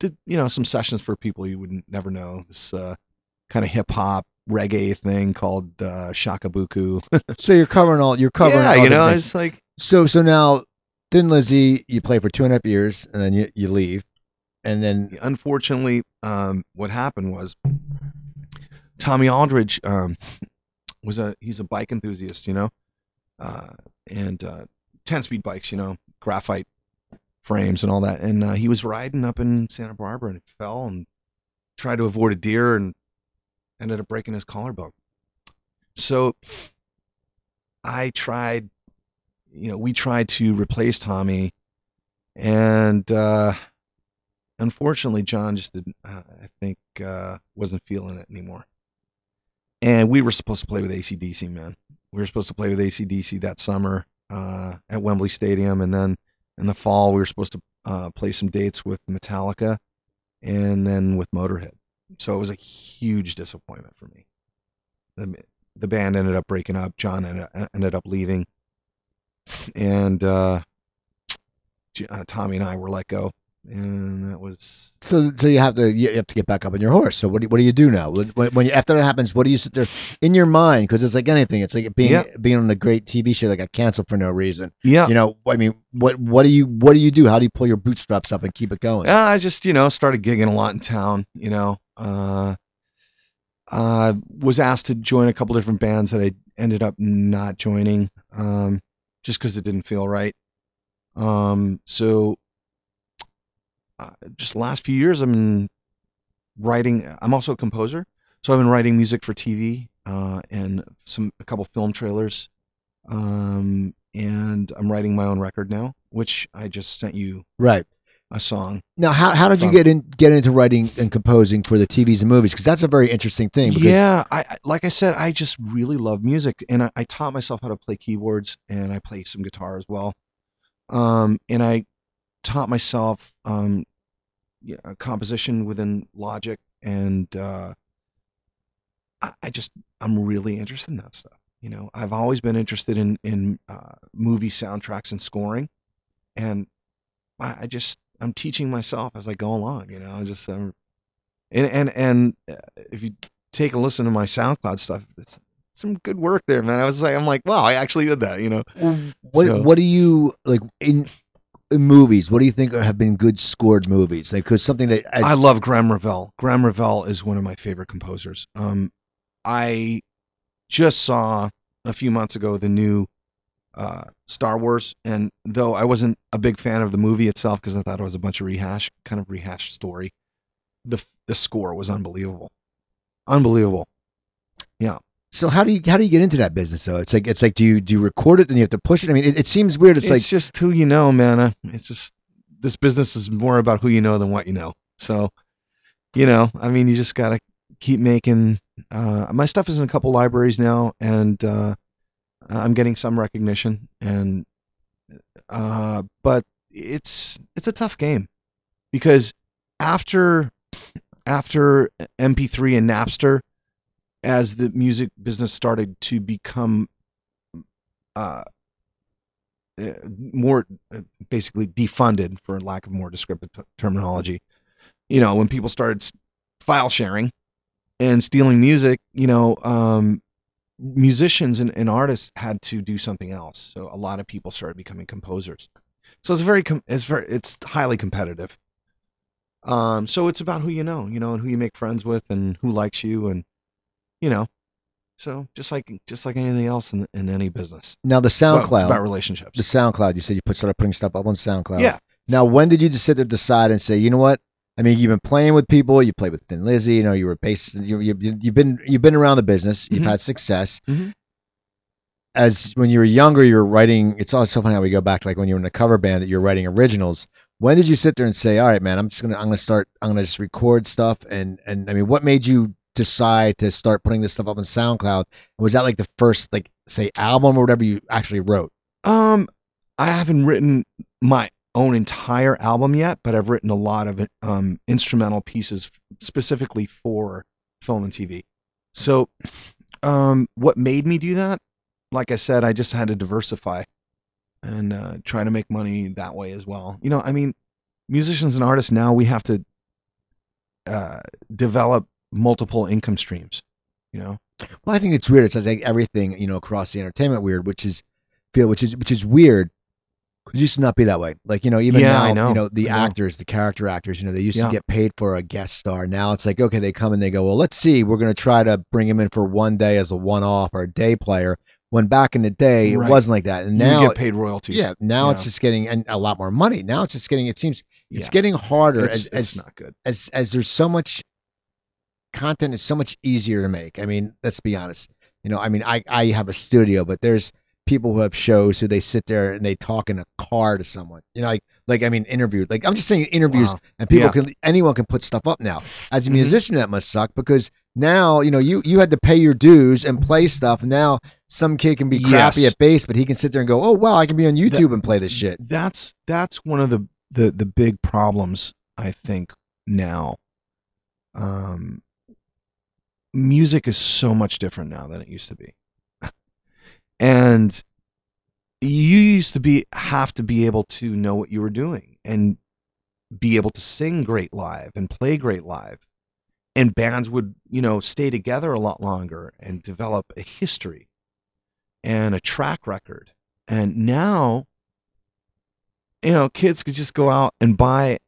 did you know some sessions for people you would never know. This uh, kind of hip hop reggae thing called uh, Shakabuku. So you're covering all you're covering. yeah, you know, bases. it's like So so now, Thin Lizzy, you play for two and a half years, and then you, you leave, and then unfortunately, um, what happened was Tommy Aldridge um, was a he's a bike enthusiast, you know, uh, and uh, ten speed bikes, you know, graphite frames and all that, and uh, he was riding up in Santa Barbara and fell and tried to avoid a deer and ended up breaking his collarbone. So I tried, you know, we tried to replace Tommy, and uh, unfortunately, John just didn't. Uh, I think uh, wasn't feeling it anymore. And we were supposed to play with ACDC, man. We were supposed to play with ACDC that summer uh, at Wembley Stadium, and then in the fall we were supposed to uh, play some dates with Metallica, and then with Motorhead. So it was a huge disappointment for me. The, the band ended up breaking up. John ended, ended up leaving, and uh, uh, Tommy and I were let go, and that was so so you have to you have to get back up on your horse. So what do you, what do you do now? When, when you, after that happens, what do you sit there in your mind? Because it's like anything. It's like being Yeah. being on a great TV show that got canceled for no reason. yeah. You know, I mean, what what do you what do you do? How do you pull your bootstraps up and keep it going? Yeah, I just, you know, started gigging a lot in town, you know. Uh uh was asked to join a couple different bands that I ended up not joining um just cuz it didn't feel right. Um so uh, just last few years I've been writing I'm also a composer. So I've been writing music for TV uh and some a couple film trailers. Um and I'm writing my own record now, which I just sent you Right. a song. Now, how, how did you get in get into writing and composing for the TVs and movies? Because that's a very interesting thing. Because, Yeah, I I- like I said, I just really love music, and I, I taught myself how to play keyboards, and I play some guitar as well. Um, and I taught myself um, yeah, composition within Logic, and uh, I, I just I'm really interested in that stuff. You know, I've always been interested in in uh, movie soundtracks and scoring, and I, I just I'm teaching myself as I go along. You know, I just um, and and and uh, if you take a listen to my SoundCloud stuff, it's some good work there, man. I was like, I'm like, wow, I actually did that. You know, what So- what do you like in movies? What do you think have been good scored movies? Like, because something that as, I love Graeme Revell. Graeme Revell is one of my favorite composers. Um, I just saw a few months ago the new uh, Star Wars, and though I wasn't a big fan of the movie itself because I thought it was a bunch of rehash, kind of rehash story, the the score was unbelievable, unbelievable. So how do you how do you get into that business though? It's like it's like do you do you record it then you have to push it? I mean, it, it seems weird. It's, It's, like just who you know, man. It's just this business is more about who you know than what you know. So, you know, I mean, you just gotta keep making. Uh, my stuff is in a couple libraries now, and uh, I'm getting some recognition. And uh, but it's it's a tough game because after after MP3 and Napster, as the music business started to become uh, uh, more uh, basically defunded for lack of more descriptive t- terminology. You know, when people started file sharing and stealing music, you know, um, musicians and, and artists had to do something else. So a lot of people started becoming composers. So it's very com- it's very it's highly competitive. Um, so it's about who you know, you know, and who you make friends with, and who likes you, and you know. So just like just like anything else in in any business. now the Well, SoundCloud. it's about relationships. the SoundCloud. You said you put started putting stuff up on SoundCloud. Yeah. Now, when did you just sit there, decide, and say, you know what? I mean, you've been playing with people. You played with Thin Lizzy. You know, you were based. You, you, you've been you've been around the business. You've Mhm. had success. Mhm. As when you were younger, you were writing. It's always so funny how we go back like when you were in a cover band that you're writing originals. When did you sit there and say, all right, man, I'm just gonna I'm gonna start I'm gonna just record stuff and and I mean, what made you decide to start putting this stuff up on SoundCloud? Was that like the first like say album or whatever you actually wrote? Um, I haven't written my own entire album yet, but I've written a lot of um, instrumental pieces specifically for film and TV. So, um, what made me do that? Like I said, I just had to diversify and uh, try to make money that way as well. You know, I mean, musicians and artists now we have to uh, develop multiple income streams. You know, Well, I think it's weird. It's like everything, you know, across the entertainment weird, which is feel, which is which is weird. it used to not be that way. Like you know, even Yeah, now, know. you know, the I know. actors, the character actors, you know, they used Yeah. to get paid for a guest star. Now it's like, okay, they come and they go, well, let's see, we're going to try to bring him in for one day as a one-off or a day player. When back in the day, it wasn't like that, and now you get paid royalties. yeah, now it's just getting and a lot more money. Now it's just getting. It seems it's Yeah. getting harder It's, as it's as not good. as as there's so much content is so much easier to make. I mean, let's be honest. You know, I mean, I I have a studio, but there's people who have shows who they sit there and they talk in a car to someone. You know, like like I mean, interviewed. Like I'm just saying interviews, Wow. and people Yeah. can anyone can put stuff up now. As a Mhm. musician, that must suck because now you know you you had to pay your dues and play stuff. Now some kid can be crappy Yes. at bass, but he can sit there and go, oh wow, I can be on YouTube and play this shit. That's that's one of the the the big problems I think now. Um, music is so much different now than it used to be, and you used to be have to be able to know what you were doing and be able to sing great live and play great live. And bands would you know stay together a lot longer and develop a history and a track record. And now you know kids could just go out and buy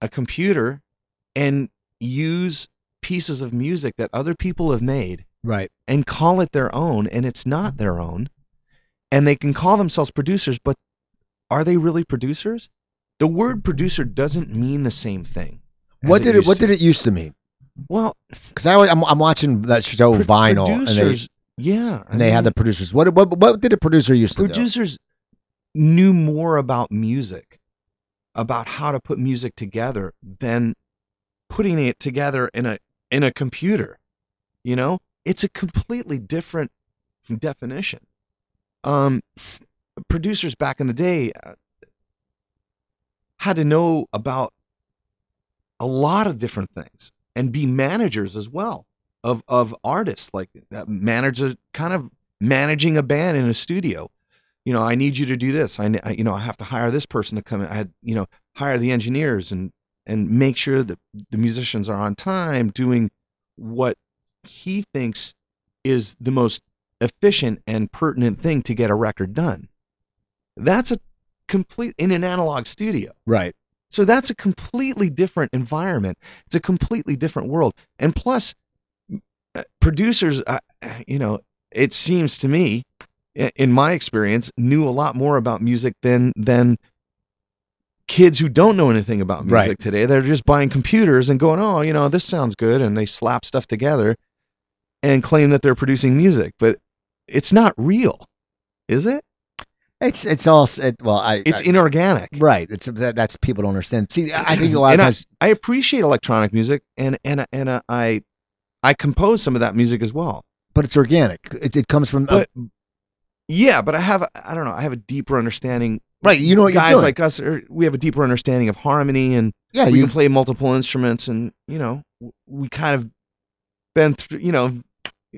a computer and use pieces of music that other people have made Right. and call it their own and it's not mm-hmm. their own and they can call themselves producers but are they really producers the word producer doesn't mean the same thing What did it used What to. did it used to mean? well Because i I'm, I'm watching that show pro- Vinyl, and they yeah I and they had the producers. What what what did a producer used to do? producers knew more about music about how to put music together than putting it together in a in a computer. You know, it's a completely different definition. Um, producers back in the day uh, had to know about a lot of different things and be managers as well of of artists like uh, managers kind of managing a band in a studio you know i need you to do this I, I you know i have to hire this person to come in i had you know hire the engineers and and make sure that the musicians are on time doing what he thinks is the most efficient and pertinent thing to get a record done that's a complete in an analog studio Right. so that's a completely different environment. It's a completely different world. And plus, uh, producers, uh, you know, it seems to me, in my experience, knew a lot more about music than than kids who don't know anything about music Right. today. They're just buying computers and going, oh, you know, this sounds good, and they slap stuff together and claim that they're producing music, but it's not real, is it? It's it's all it, well. I It's I- inorganic. right. It's that, that's people don't understand. See, I think a lot of And I- times. I appreciate electronic music, and and and uh, I I compose some of that music as well. but it's organic. It, it comes from But yeah, but I have I don't know I have a deeper understanding. Right. You know what guys like us, are, we have a deeper understanding of harmony, and yeah, we you can play multiple instruments, and you know we kind of been through. You know,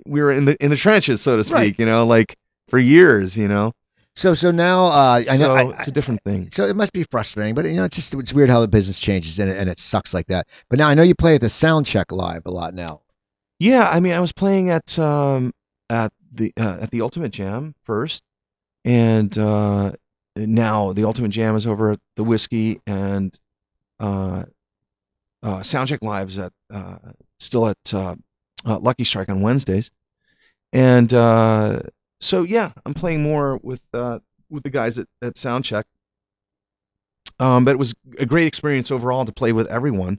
we were in the in the trenches, so to speak. Right. You know, like for years. You know, so so now uh, I know so I, it's a different thing. so it must be frustrating, but you know it's just it's weird how the business changes and it, and it sucks like that. But now I know you play at the Sound Check Live a lot now. Yeah, I mean, I was playing at um at the uh, at the Ultimate Jam first, and uh, now the Ultimate Jam is over at the Whisky, and uh, uh, Soundcheck Live's at uh, still at uh, uh, Lucky Strike on Wednesdays, and uh, so yeah, I'm playing more with with the guys at, at Soundcheck. Um, but it was a great experience overall to play with everyone.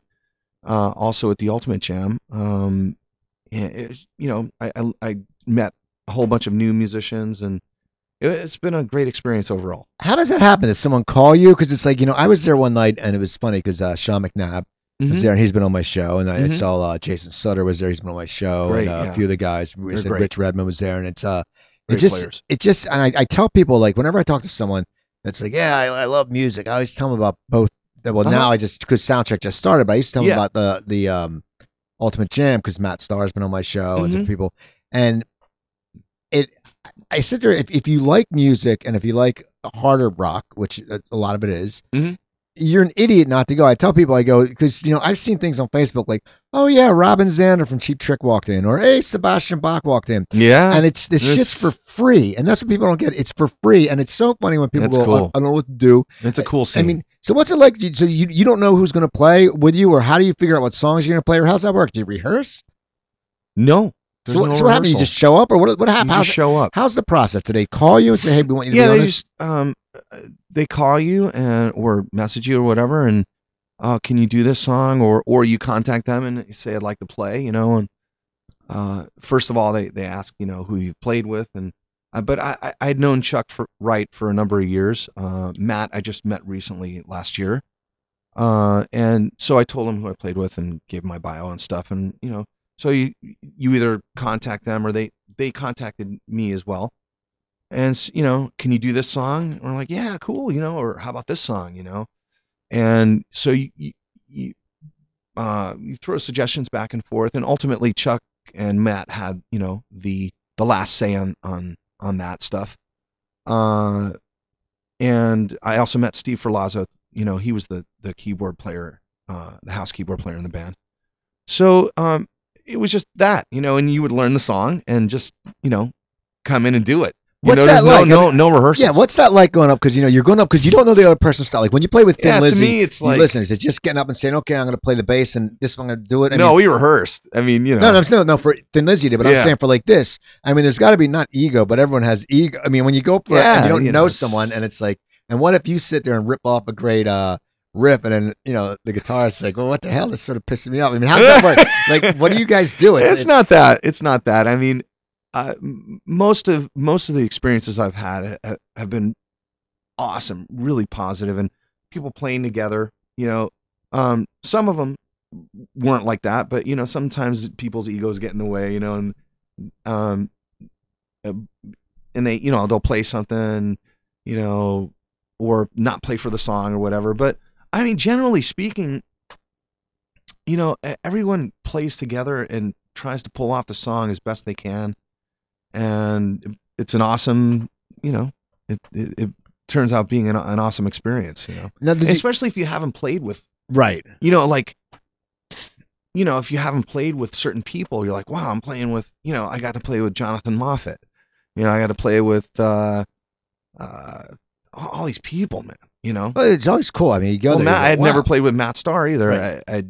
Also at the Ultimate Jam. Um, it, you know, I, I I met a whole bunch of new musicians, and it's been a great experience overall. How does that happen? Does someone call you? Because it's like you know I was there one night and it was funny because uh, Sean McNabb was Mhm. there and he's been on my show and I Mhm. saw uh, Jason Sutter was there. He's been on my show Great, and uh, yeah. a few of the guys. We said great. Rich Redmond was there and it's uh it just players. it just and I, I tell people like whenever I talk to someone that's like yeah I, I love music I always tell them about both. Well Uh-huh. now I just because Soundcheck just started but I used to tell them about the the um Ultimate Jam because Matt Starr's been on my show and Mhm. different people and I sit there if if you like music and if you like harder rock which a a lot of it is, Mhm. you're an idiot not to go. I tell people I go because you know I've seen things on Facebook like oh yeah Robin Zander from Cheap Trick walked in or hey Sebastian Bach walked in Yeah, and it's this shit's for free and that's what people don't get it's for free and it's so funny when people That's go cool. I, don't know what to do. it's a cool scene. I mean so what's it like? So you you don't know who's gonna play with you or how do you figure out what songs you're gonna play or how's that work? Do you rehearse? no. There's So, what, no so what happened? You just show up or what? What You happened? just How's, show up. how's the process? Do they call you and say hey we want you to yeah, be on they this? just um uh, they call you and or message you or whatever, and uh, can you do this song? Or or you contact them and you say I'd like to play, you know. And uh, first of all, they they ask you know who you've played with, and uh, but I I- I'd known Chuck for, Wright for a number of years. Uh, Matt I just met recently last year, uh, and so I told him who I played with and gave my bio and stuff, and you know. So you you either contact them or they they contacted me as well and you know, can you do this song? And we're like, yeah, cool, you know, or how about this song, you know? And so you you, uh, you throw suggestions back and forth, and ultimately Chuck and Matt had you know the the last say on on on that stuff. Uh, and I also met Steve Ferlazzo. You know, he was the the keyboard player, uh, the house keyboard player in the band. So um, it was just that, you know, and you would learn the song and just you know come in and do it. You What's know, that like? I no no no rehearsals. Yeah, what's that like going up? Because you know you're going up because you don't know the other person's style. Like when you play with Thin Yeah, to Lizzy, me, it's like- listen. Is it just getting up and saying, "Okay, I'm going to play the bass and this one I'm going to do it"? I no, mean, we rehearsed. I mean, you know. no, no, I'm no for Thin Lizzy did, but I'm saying for like this. I mean, there's got to be not ego, but everyone has ego. I mean, when you go for it Yeah, and you don't you know know, someone, and it's like, and what if you sit there and rip off a great uh riff, and then you know the guitarist's like, "Well, what the hell? This sort of pissing me off." I mean, how does that work? like, what do you guys do? It- it's it- not that. It's not that. I mean, uh, most of most of the experiences I've had have been awesome, really positive, and people playing together. You know, um, some of them weren't like that, but you know, sometimes people's egos get in the way. You know, and um, uh, and they, you know, they'll play something, you know, or not play for the song or whatever. But I mean, generally speaking, you know, everyone plays together and tries to pull off the song as best they can, and it's an awesome, you know, it it, it turns out being an, an awesome experience, you know, Now, you- especially if you haven't played with, right. you know, like. You know, if you haven't played with certain people, you're like, wow, I'm playing with, you know, I got to play with Jonathan Moffett. You know, I got to play with uh, uh, all these people, man. You know, Well, it's always cool. I mean, you go well, there. Matt, go, I had wow. never played with Matt Starr either. Right. I, I,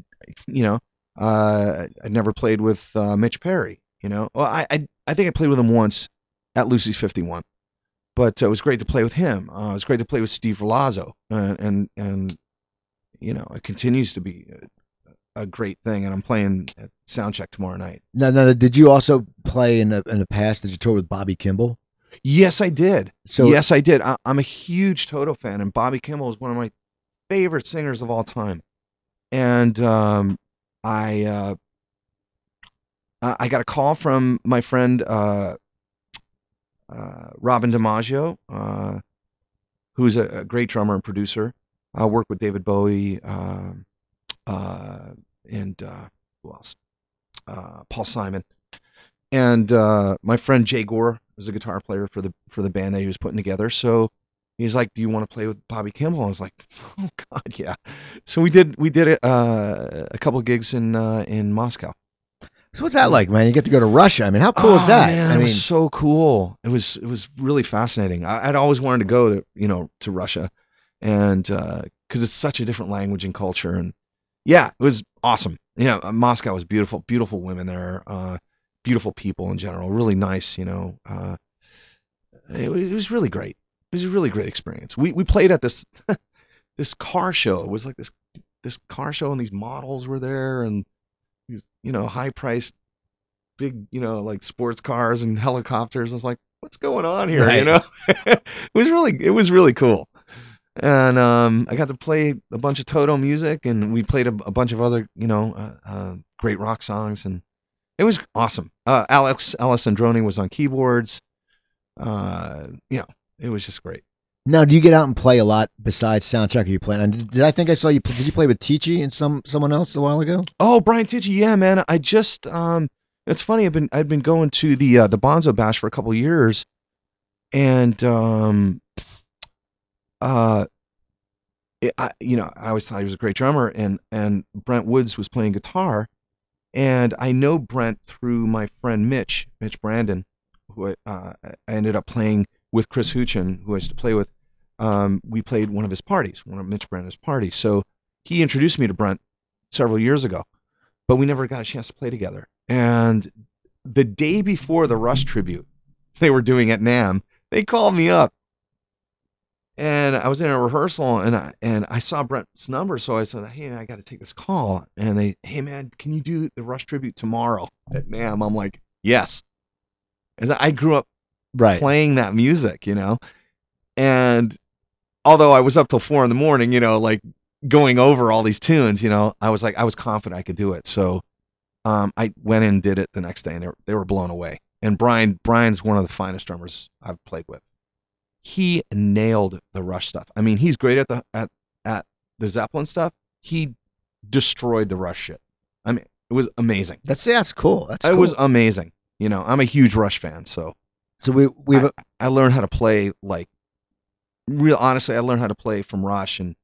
you know, uh, I'd never played with uh, Mitch Perry. You know, well, I, I, I think I played with him once at Lucy's 51, but uh, it was great to play with him. Uh, it was great to play with Steve Ferlazzo, and and, and you know, it continues to be a, a great thing. And I'm playing Soundcheck tomorrow night. Now, now, did you also play in the in the past? Did you tour with Bobby Kimball? Yes, I did. So yes, I did. I, I'm a huge Toto fan, and Bobby Kimball is one of my favorite singers of all time. And um, I uh, I got a call from my friend uh, uh, Robin DiMaggio, uh, who's a, a great drummer and producer. I work with David Bowie um uh, and uh, who else? Uh, Paul Simon. And uh, my friend Jay Gore was a guitar player for the for the band that he was putting together. So he's like, "Do you want to play with Bobby Kimball?" I was like, "Oh God, yeah." So we did we did uh, a couple of gigs in uh, in Moscow. So what's that like, man? You get to go to Russia. I mean, how cool oh, is that? Man, I it was so cool. It was it was really fascinating. I, I'd always wanted to go to you know to Russia, and because it's such a different language and culture, and yeah, it was awesome. Yeah, uh, Moscow was beautiful, beautiful women there, uh, beautiful people in general, really nice. You know, uh, it, it was really great. It was a really great experience. We we played at this this car show. It was like this this car show, and these models were there, and you know high priced big you know like sports cars and helicopters. I was like, what's going on here? Right. You know, it was really it was really cool. And um, I got to play a bunch of Toto music, and we played a, a bunch of other, you know, uh, uh, great rock songs, and it was awesome. Uh, Alex Alessandroni was on keyboards. Uh, you know, it was just great. now, do you get out and play a lot besides Soundcheck? Are you playing? And did, did I think I saw you? Did you play with Tichy and some someone else a while ago? Oh, Brian Tichy, yeah, man. I just um, it's funny. I've been I've been going to the uh, the Bonzo Bash for a couple of years, and um, uh, it, I, you know, I always thought he was a great drummer, and and Brent Woods was playing guitar, and I know Brent through my friend Mitch, Mitch Brandon, who I, uh, I ended up playing with Chris Huchin, who I used to play with. Um, we played one of his parties, one of Mitch Brandon's parties. So he introduced me to Brent several years ago, but we never got a chance to play together. And the day before the Rush tribute they were doing at NAMM, they called me up. And I was in a rehearsal and I and I saw Brent's number, so I said, Hey man, I gotta take this call. And they, hey man, can you do the Rush tribute tomorrow at NAMM? I'm like, Yes. As I grew up Right. playing that music, you know. And although I was up till four in the morning, you know, like going over all these tunes, you know, I was like, I was confident I could do it. So um, I went in and did it the next day, and they were, they were blown away. And Brian, Brian's one of the finest drummers I've played with. He nailed the Rush stuff. I mean, he's great at the at at the Zeppelin stuff. He destroyed the Rush shit. I mean, it was amazing. That's that's cool. That's it cool. was amazing. You know, I'm a huge Rush fan, so so we we a, I learned how to play like real honestly I learned how to play from Rush and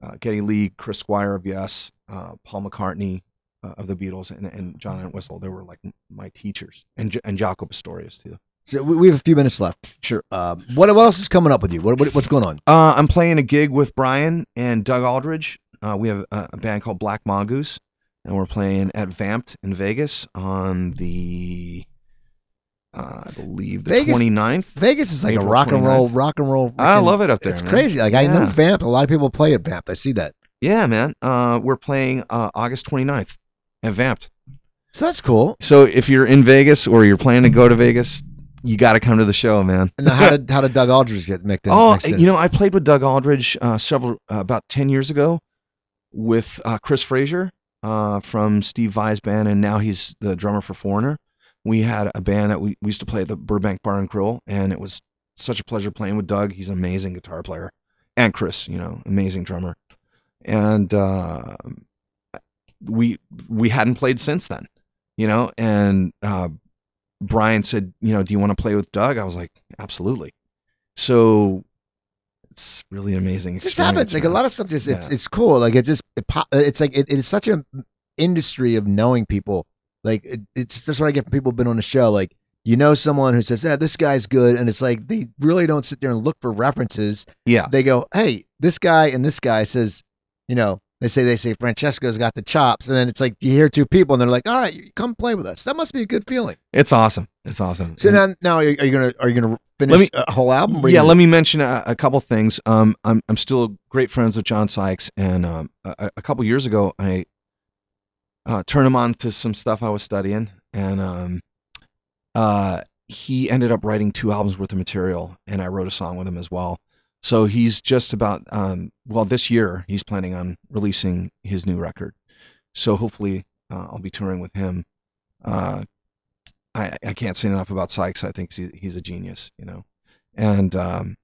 uh, Geddy Lee, Chris Squire of Yes, uh, Paul McCartney uh, of the Beatles, and, and John Entwistle. They were like my teachers, and and Jaco Pastorius too. So we we have a few minutes left. Sure. Um, what what else is coming up with you? What, what what's going on? Uh, I'm playing a gig with Brian and Doug Aldrich. Uh, we have a, a band called Black Mongoose, and we're playing at Vamped in Vegas on the uh, I believe the Vegas- 29th. Vegas is like April a rock and roll rock and roll. I love it up there. It's man. crazy. Like I know Yeah. Vamp. A lot of people play at Vamp. I see that. Yeah, man. Uh, we're playing uh, August 29th at Vamped. So that's cool. So if you're in Vegas or you're planning to go to Vegas, you got to come to the show, man. And how did how did Doug Aldrich get mixed in? Oh, mixed in? you know, I played with Doug Aldrich uh, several uh, about ten years ago with uh, Chris Frazier uh, from Steve Vai's band, and now he's the drummer for Foreigner. We had a band that we, we used to play at the Burbank Bar and Grill, and it was such a pleasure playing with Doug. He's an amazing guitar player, and Chris, you know, amazing drummer. And uh, we we hadn't played since then, you know. And uh, Brian said, you know, do you want to play with Doug? I was like, absolutely. So it's really amazing. It just happens. Like a lot of stuff just it's Yeah. it's cool. Like it just it, it's like it, it is such an industry of knowing people. Like it, it's just what I get from people who've been on the show. Like you know someone who says, "Yeah, this guy's good," and it's like they really don't sit there and look for references. Yeah. They go, "Hey, this guy and this guy says," you know, they say they say Francesco's got the chops, and then it's like you hear two people and they're like, "All right, come play with us." That must be a good feeling. It's awesome. It's awesome. So And- now, now are you, are you gonna are you gonna finish Let me- a whole album? Or are you yeah, gonna- let me mention a, a couple things. Um, I'm I'm still great friends with John Sykes, and um, a, a couple years ago, I uh, turned him on to some stuff I was studying, and um, uh, he ended up writing two albums worth of material, and I wrote a song with him as well. So he's just about um, well, this year he's planning on releasing his new record. So hopefully, uh, I'll be touring with him. Uh, I, I can't say enough about Sykes. I think he's, he's a genius, you know, and um,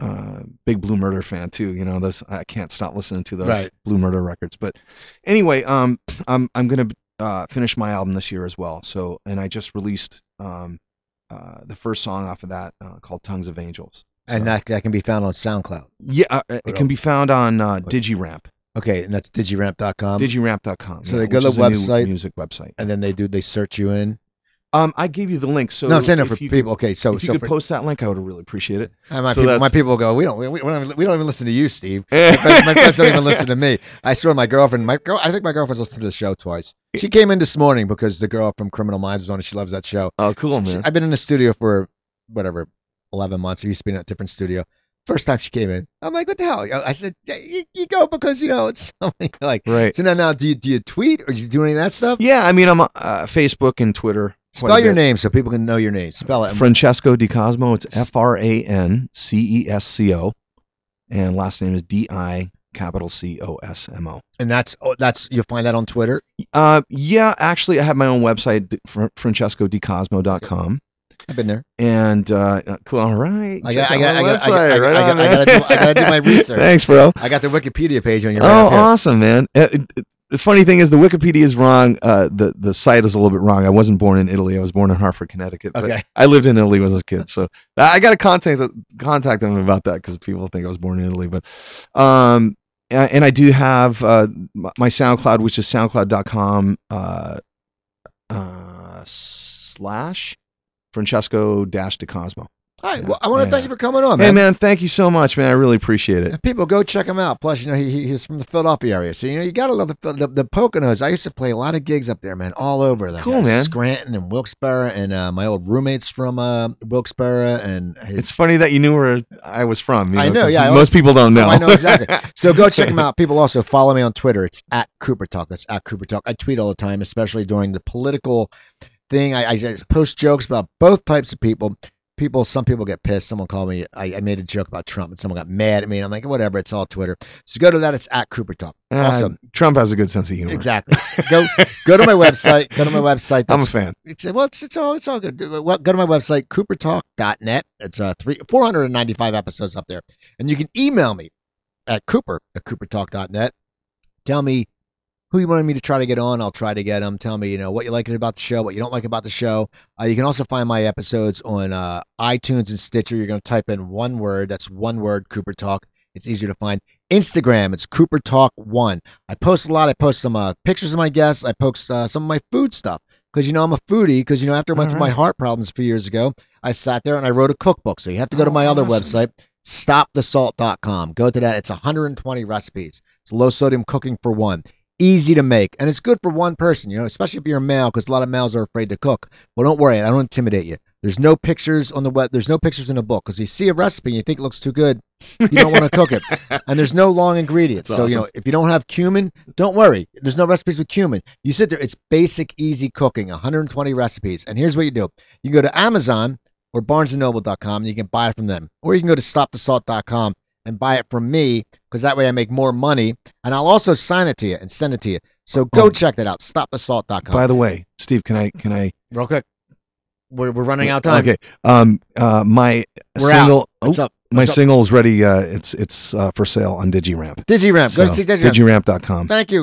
uh, big Blue Murder fan too. You know, those I can't stop listening to those Right. Blue Murder records. But anyway, um, I'm I'm gonna uh, finish my album this year as well. So, and I just released um, uh, the first song off of that uh, called Tongues of Angels. And that that can be found on SoundCloud. yeah, uh, it can be found on uh, DigiRamp, Okay, and that's digiramp.com. digiramp.com. so yeah, they go to the is a new website- music website. and then they do they search you in. Um, I gave you the link. So no, I'm saying that for you people. Okay, so if you so could for, post that link, I would really appreciate it. my so people, my people go. We don't we, we don't even, we don't even listen to you, Steve. My friends, my friends don't even listen to me. I swear, my girlfriend, my girl, I think my girlfriend's listened to the show twice. She came in this morning because the girl from Criminal Minds was on it. She loves that show. Oh, cool, She- man. I've been in the studio for whatever, 11 months. I used to be in a different studio. First time she came in, I'm like, what the hell? I said, yeah, you, you go because you know it's something like. right. So now, now, do you do you tweet or do you do any of that stuff? Yeah, I mean, I'm on uh, Facebook and Twitter. Spell your bit. name so people can know your name. Spell it. Francesco Di Cosmo. It's F R A N C E S C O, and last name is D I capital C O S M O. and that's oh, that's you'll find that on Twitter. Uh, yeah, actually, I have my own website, fr- francescodicosmo.com. I've been there. And uh, cool, all right. I got- I got- I got- I got- I got- I gotta do- I gotta do my research. Thanks, bro. I got the Wikipedia page on your Oh, awesome, man. Uh, it- it- the funny thing is, the Wikipedia is wrong. Uh, the the site is a little bit wrong. I wasn't born in Italy. I was born in Hartford, Connecticut. But Okay. I lived in Italy as a kid, so I got to contact contact them about that because people think I was born in Italy. But um, and I do have uh, my my SoundCloud, which is SoundCloud.com uh, uh, slash Francesco dash De Cosmo. All right. Well, I want to Yeah. thank you for coming on, man. Hey man. thank you so much, man. I really appreciate it. And People go check him out. Plus, you know, he, he- he's from the Philadelphia area, so you know you gotta love the the, the Poconos. I used to play a lot of gigs up there, man, all over. Like, Cool, uh, man. Scranton and Wilkes-Barre, and uh, my old roommates from uh, Wilkes-Barre, and his, It's funny that you knew where I was from. you I know, yeah, Most people don't know. I know exactly. So go check him out. People also follow me on Twitter. It's at Cooper Talk. That's at Cooper Talk. I tweet all the time, especially during the political thing. I, I just post jokes about both types of people. People, some people get pissed. Someone called me. I, I made a joke about Trump, and someone got mad at me. And I'm like, whatever. It's all Twitter. So go to that. It's at Cooper Talk. Uh, Awesome. Trump has a good sense of humor. Exactly. Go go to my website. Go to my website. I'm a fan. it's well, it's, it's all it's all good. Well, go to my website, coopertalk.net. It's uh three 495 episodes up there, and you can email me at cooper at coopertalk.net. Tell me who you wanted me to try to get on. I'll try to get them. Tell me you know what you like about the show, what you don't like about the show. Uh, you can also find my episodes on uh, iTunes and Stitcher. You're going to type in one word. That's one word, Cooper Talk. It's easier to find. Instagram, it's Cooper Talk One. I post a lot. I post some uh, pictures of my guests. I post uh, some of my food stuff because you know I'm a foodie. Because you know after I went through my heart problems a few years ago, I sat there and I wrote a cookbook. So you have to go to Oh, my other website, stopthesalt.com. Go to that. It's 120 recipes. It's low sodium cooking for one. Easy to make, and it's good for one person. You know, especially if you're a male, because a lot of males are afraid to cook. Well, don't worry, I don't intimidate you. There's no pictures on the web. There's no pictures in the book because you see a recipe and you think it looks too good, you don't want to cook it. And there's no long ingredients. That's so you know, if you don't have cumin, don't worry. There's no recipes with cumin. You sit there. It's basic, easy cooking. 120 recipes. And here's what you do: you go to Amazon or BarnesandNoble.com, and you can buy it from them. Or you can go to StopTheSalt.com and buy it from me, because that way I make more money, and I'll also sign it to you and send it to you. So go Oh. check that out. StopTheSalt.com. By the way, Steve, can I can I? Real quick, we're, we're running out of time. Okay. Um. Uh. My We're single. out. What's oh, up? my What's up? single's ready. Uh. It's it's uh, for sale on DigiRamp. DigiRamp. Go So, see DigiRamp. DigiRamp.com. Thank you.